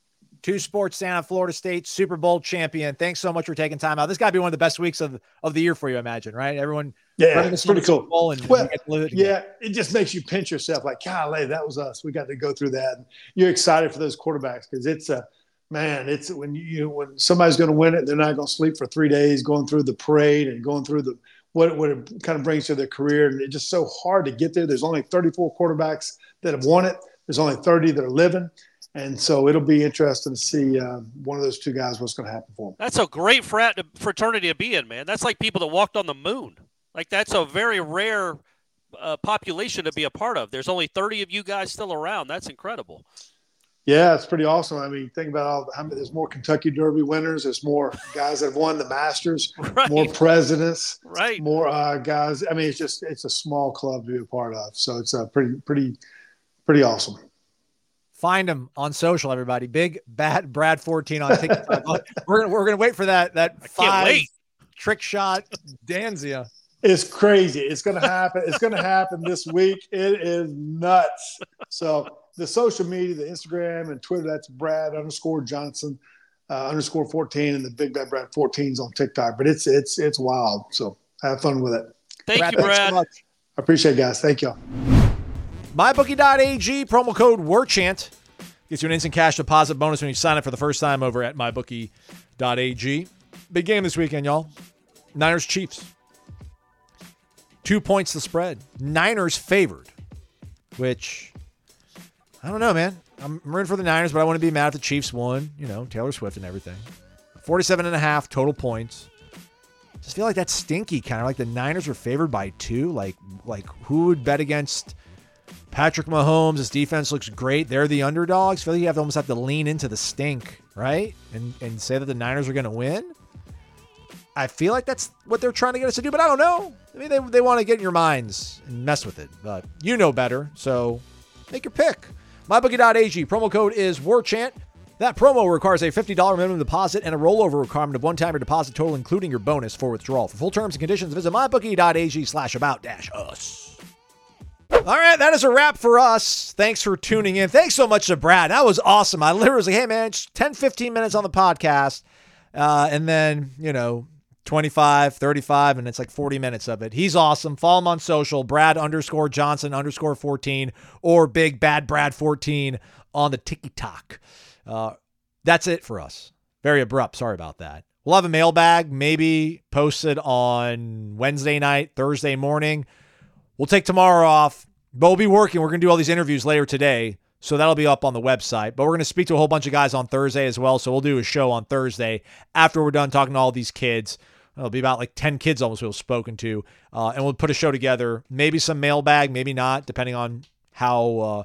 Two sports up Florida State Super Bowl champion. Thanks so much for taking time out. This got to be one of the best weeks of, of the year for you, I imagine, right? Everyone Yeah, it's pretty cool. Well, it. Yeah, it just makes you pinch yourself like, golly, that was us. We got to go through that. And you're excited for those quarterbacks because it's a man. It's when you when somebody's going to win it, they're not going to sleep for three days going through the parade and going through the what what it kind of brings to their career. And it's just so hard to get there. There's only 34 quarterbacks that have won it. There's only 30 that are living. And so it'll be interesting to see uh, one of those two guys what's going to happen for them. That's a great frat fraternity to be in, man. That's like people that walked on the moon. Like that's a very rare uh, population to be a part of. There's only 30 of you guys still around. That's incredible. Yeah, it's pretty awesome. I mean, think about all. How many, there's more Kentucky Derby winners. There's more guys that have won the Masters. Right. More presidents. Right. More uh, guys. I mean, it's just it's a small club to be a part of. So it's a pretty pretty pretty awesome. Find him on social, everybody. Big bad Brad 14 on TikTok. we're gonna we're gonna wait for that that can't five trick shot Danzia. It's crazy. It's going to happen. It's going to happen this week. It is nuts. So the social media, the Instagram and Twitter, that's Brad underscore Johnson uh, underscore 14 and the Big Bad Brad 14s on TikTok. But it's it's it's wild. So have fun with it. Thank you, thanks so Brad. much. I appreciate it, guys. Thank y'all. MyBookie.ag promo code WARCHANT gets you an instant cash deposit bonus when you sign up for the first time over at MyBookie.ag. Big game this weekend, y'all. Niners Chiefs. Two points the spread. Niners favored, which I don't know, man. I'm rooting for the Niners, but I want to be mad if the Chiefs won. You know, Taylor Swift and everything. 47 and a half total points. Just feel like that's stinky, kind of like the Niners are favored by two. Like, like who would bet against Patrick Mahomes? His defense looks great. They're the underdogs. feel like you have to almost have to lean into the stink, right? And and say that the Niners are going to win. I feel like that's what they're trying to get us to do, but I don't know. I mean, they, they want to get in your minds and mess with it, but you know better. So make your pick. MyBookie.ag. Promo code is WARCHANT. That promo requires a $50 minimum deposit and a rollover requirement of one time your deposit total, including your bonus for withdrawal. For full terms and conditions, visit mybookie.ag slash about dash us. All right, that is a wrap for us. Thanks for tuning in. Thanks so much to Brad. That was awesome. I literally was like, hey, man, just 10, 15 minutes on the podcast. Uh, and then, you know, 25, 35, and it's like 40 minutes of it. He's awesome. Follow him on social, Brad underscore Johnson underscore 14 or Big Bad Brad 14 on the TikTok. Uh, that's it for us. Very abrupt. Sorry about that. We'll have a mailbag maybe posted on Wednesday night, Thursday morning. We'll take tomorrow off, but we'll be working. We're going to do all these interviews later today. So that'll be up on the website. But we're going to speak to a whole bunch of guys on Thursday as well. So we'll do a show on Thursday after we're done talking to all these kids. It'll be about like 10 kids almost we've spoken to. Uh, and we'll put a show together. Maybe some mailbag, maybe not, depending on how, uh,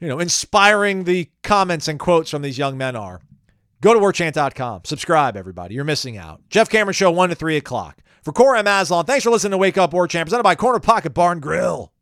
you know, inspiring the comments and quotes from these young men are. Go to warchant.com. Subscribe, everybody. You're missing out. Jeff Cameron Show, 1 to 3 o'clock. For Cora Maslon, thanks for listening to Wake Up Warchant, presented by Corner Pocket Barn Grill.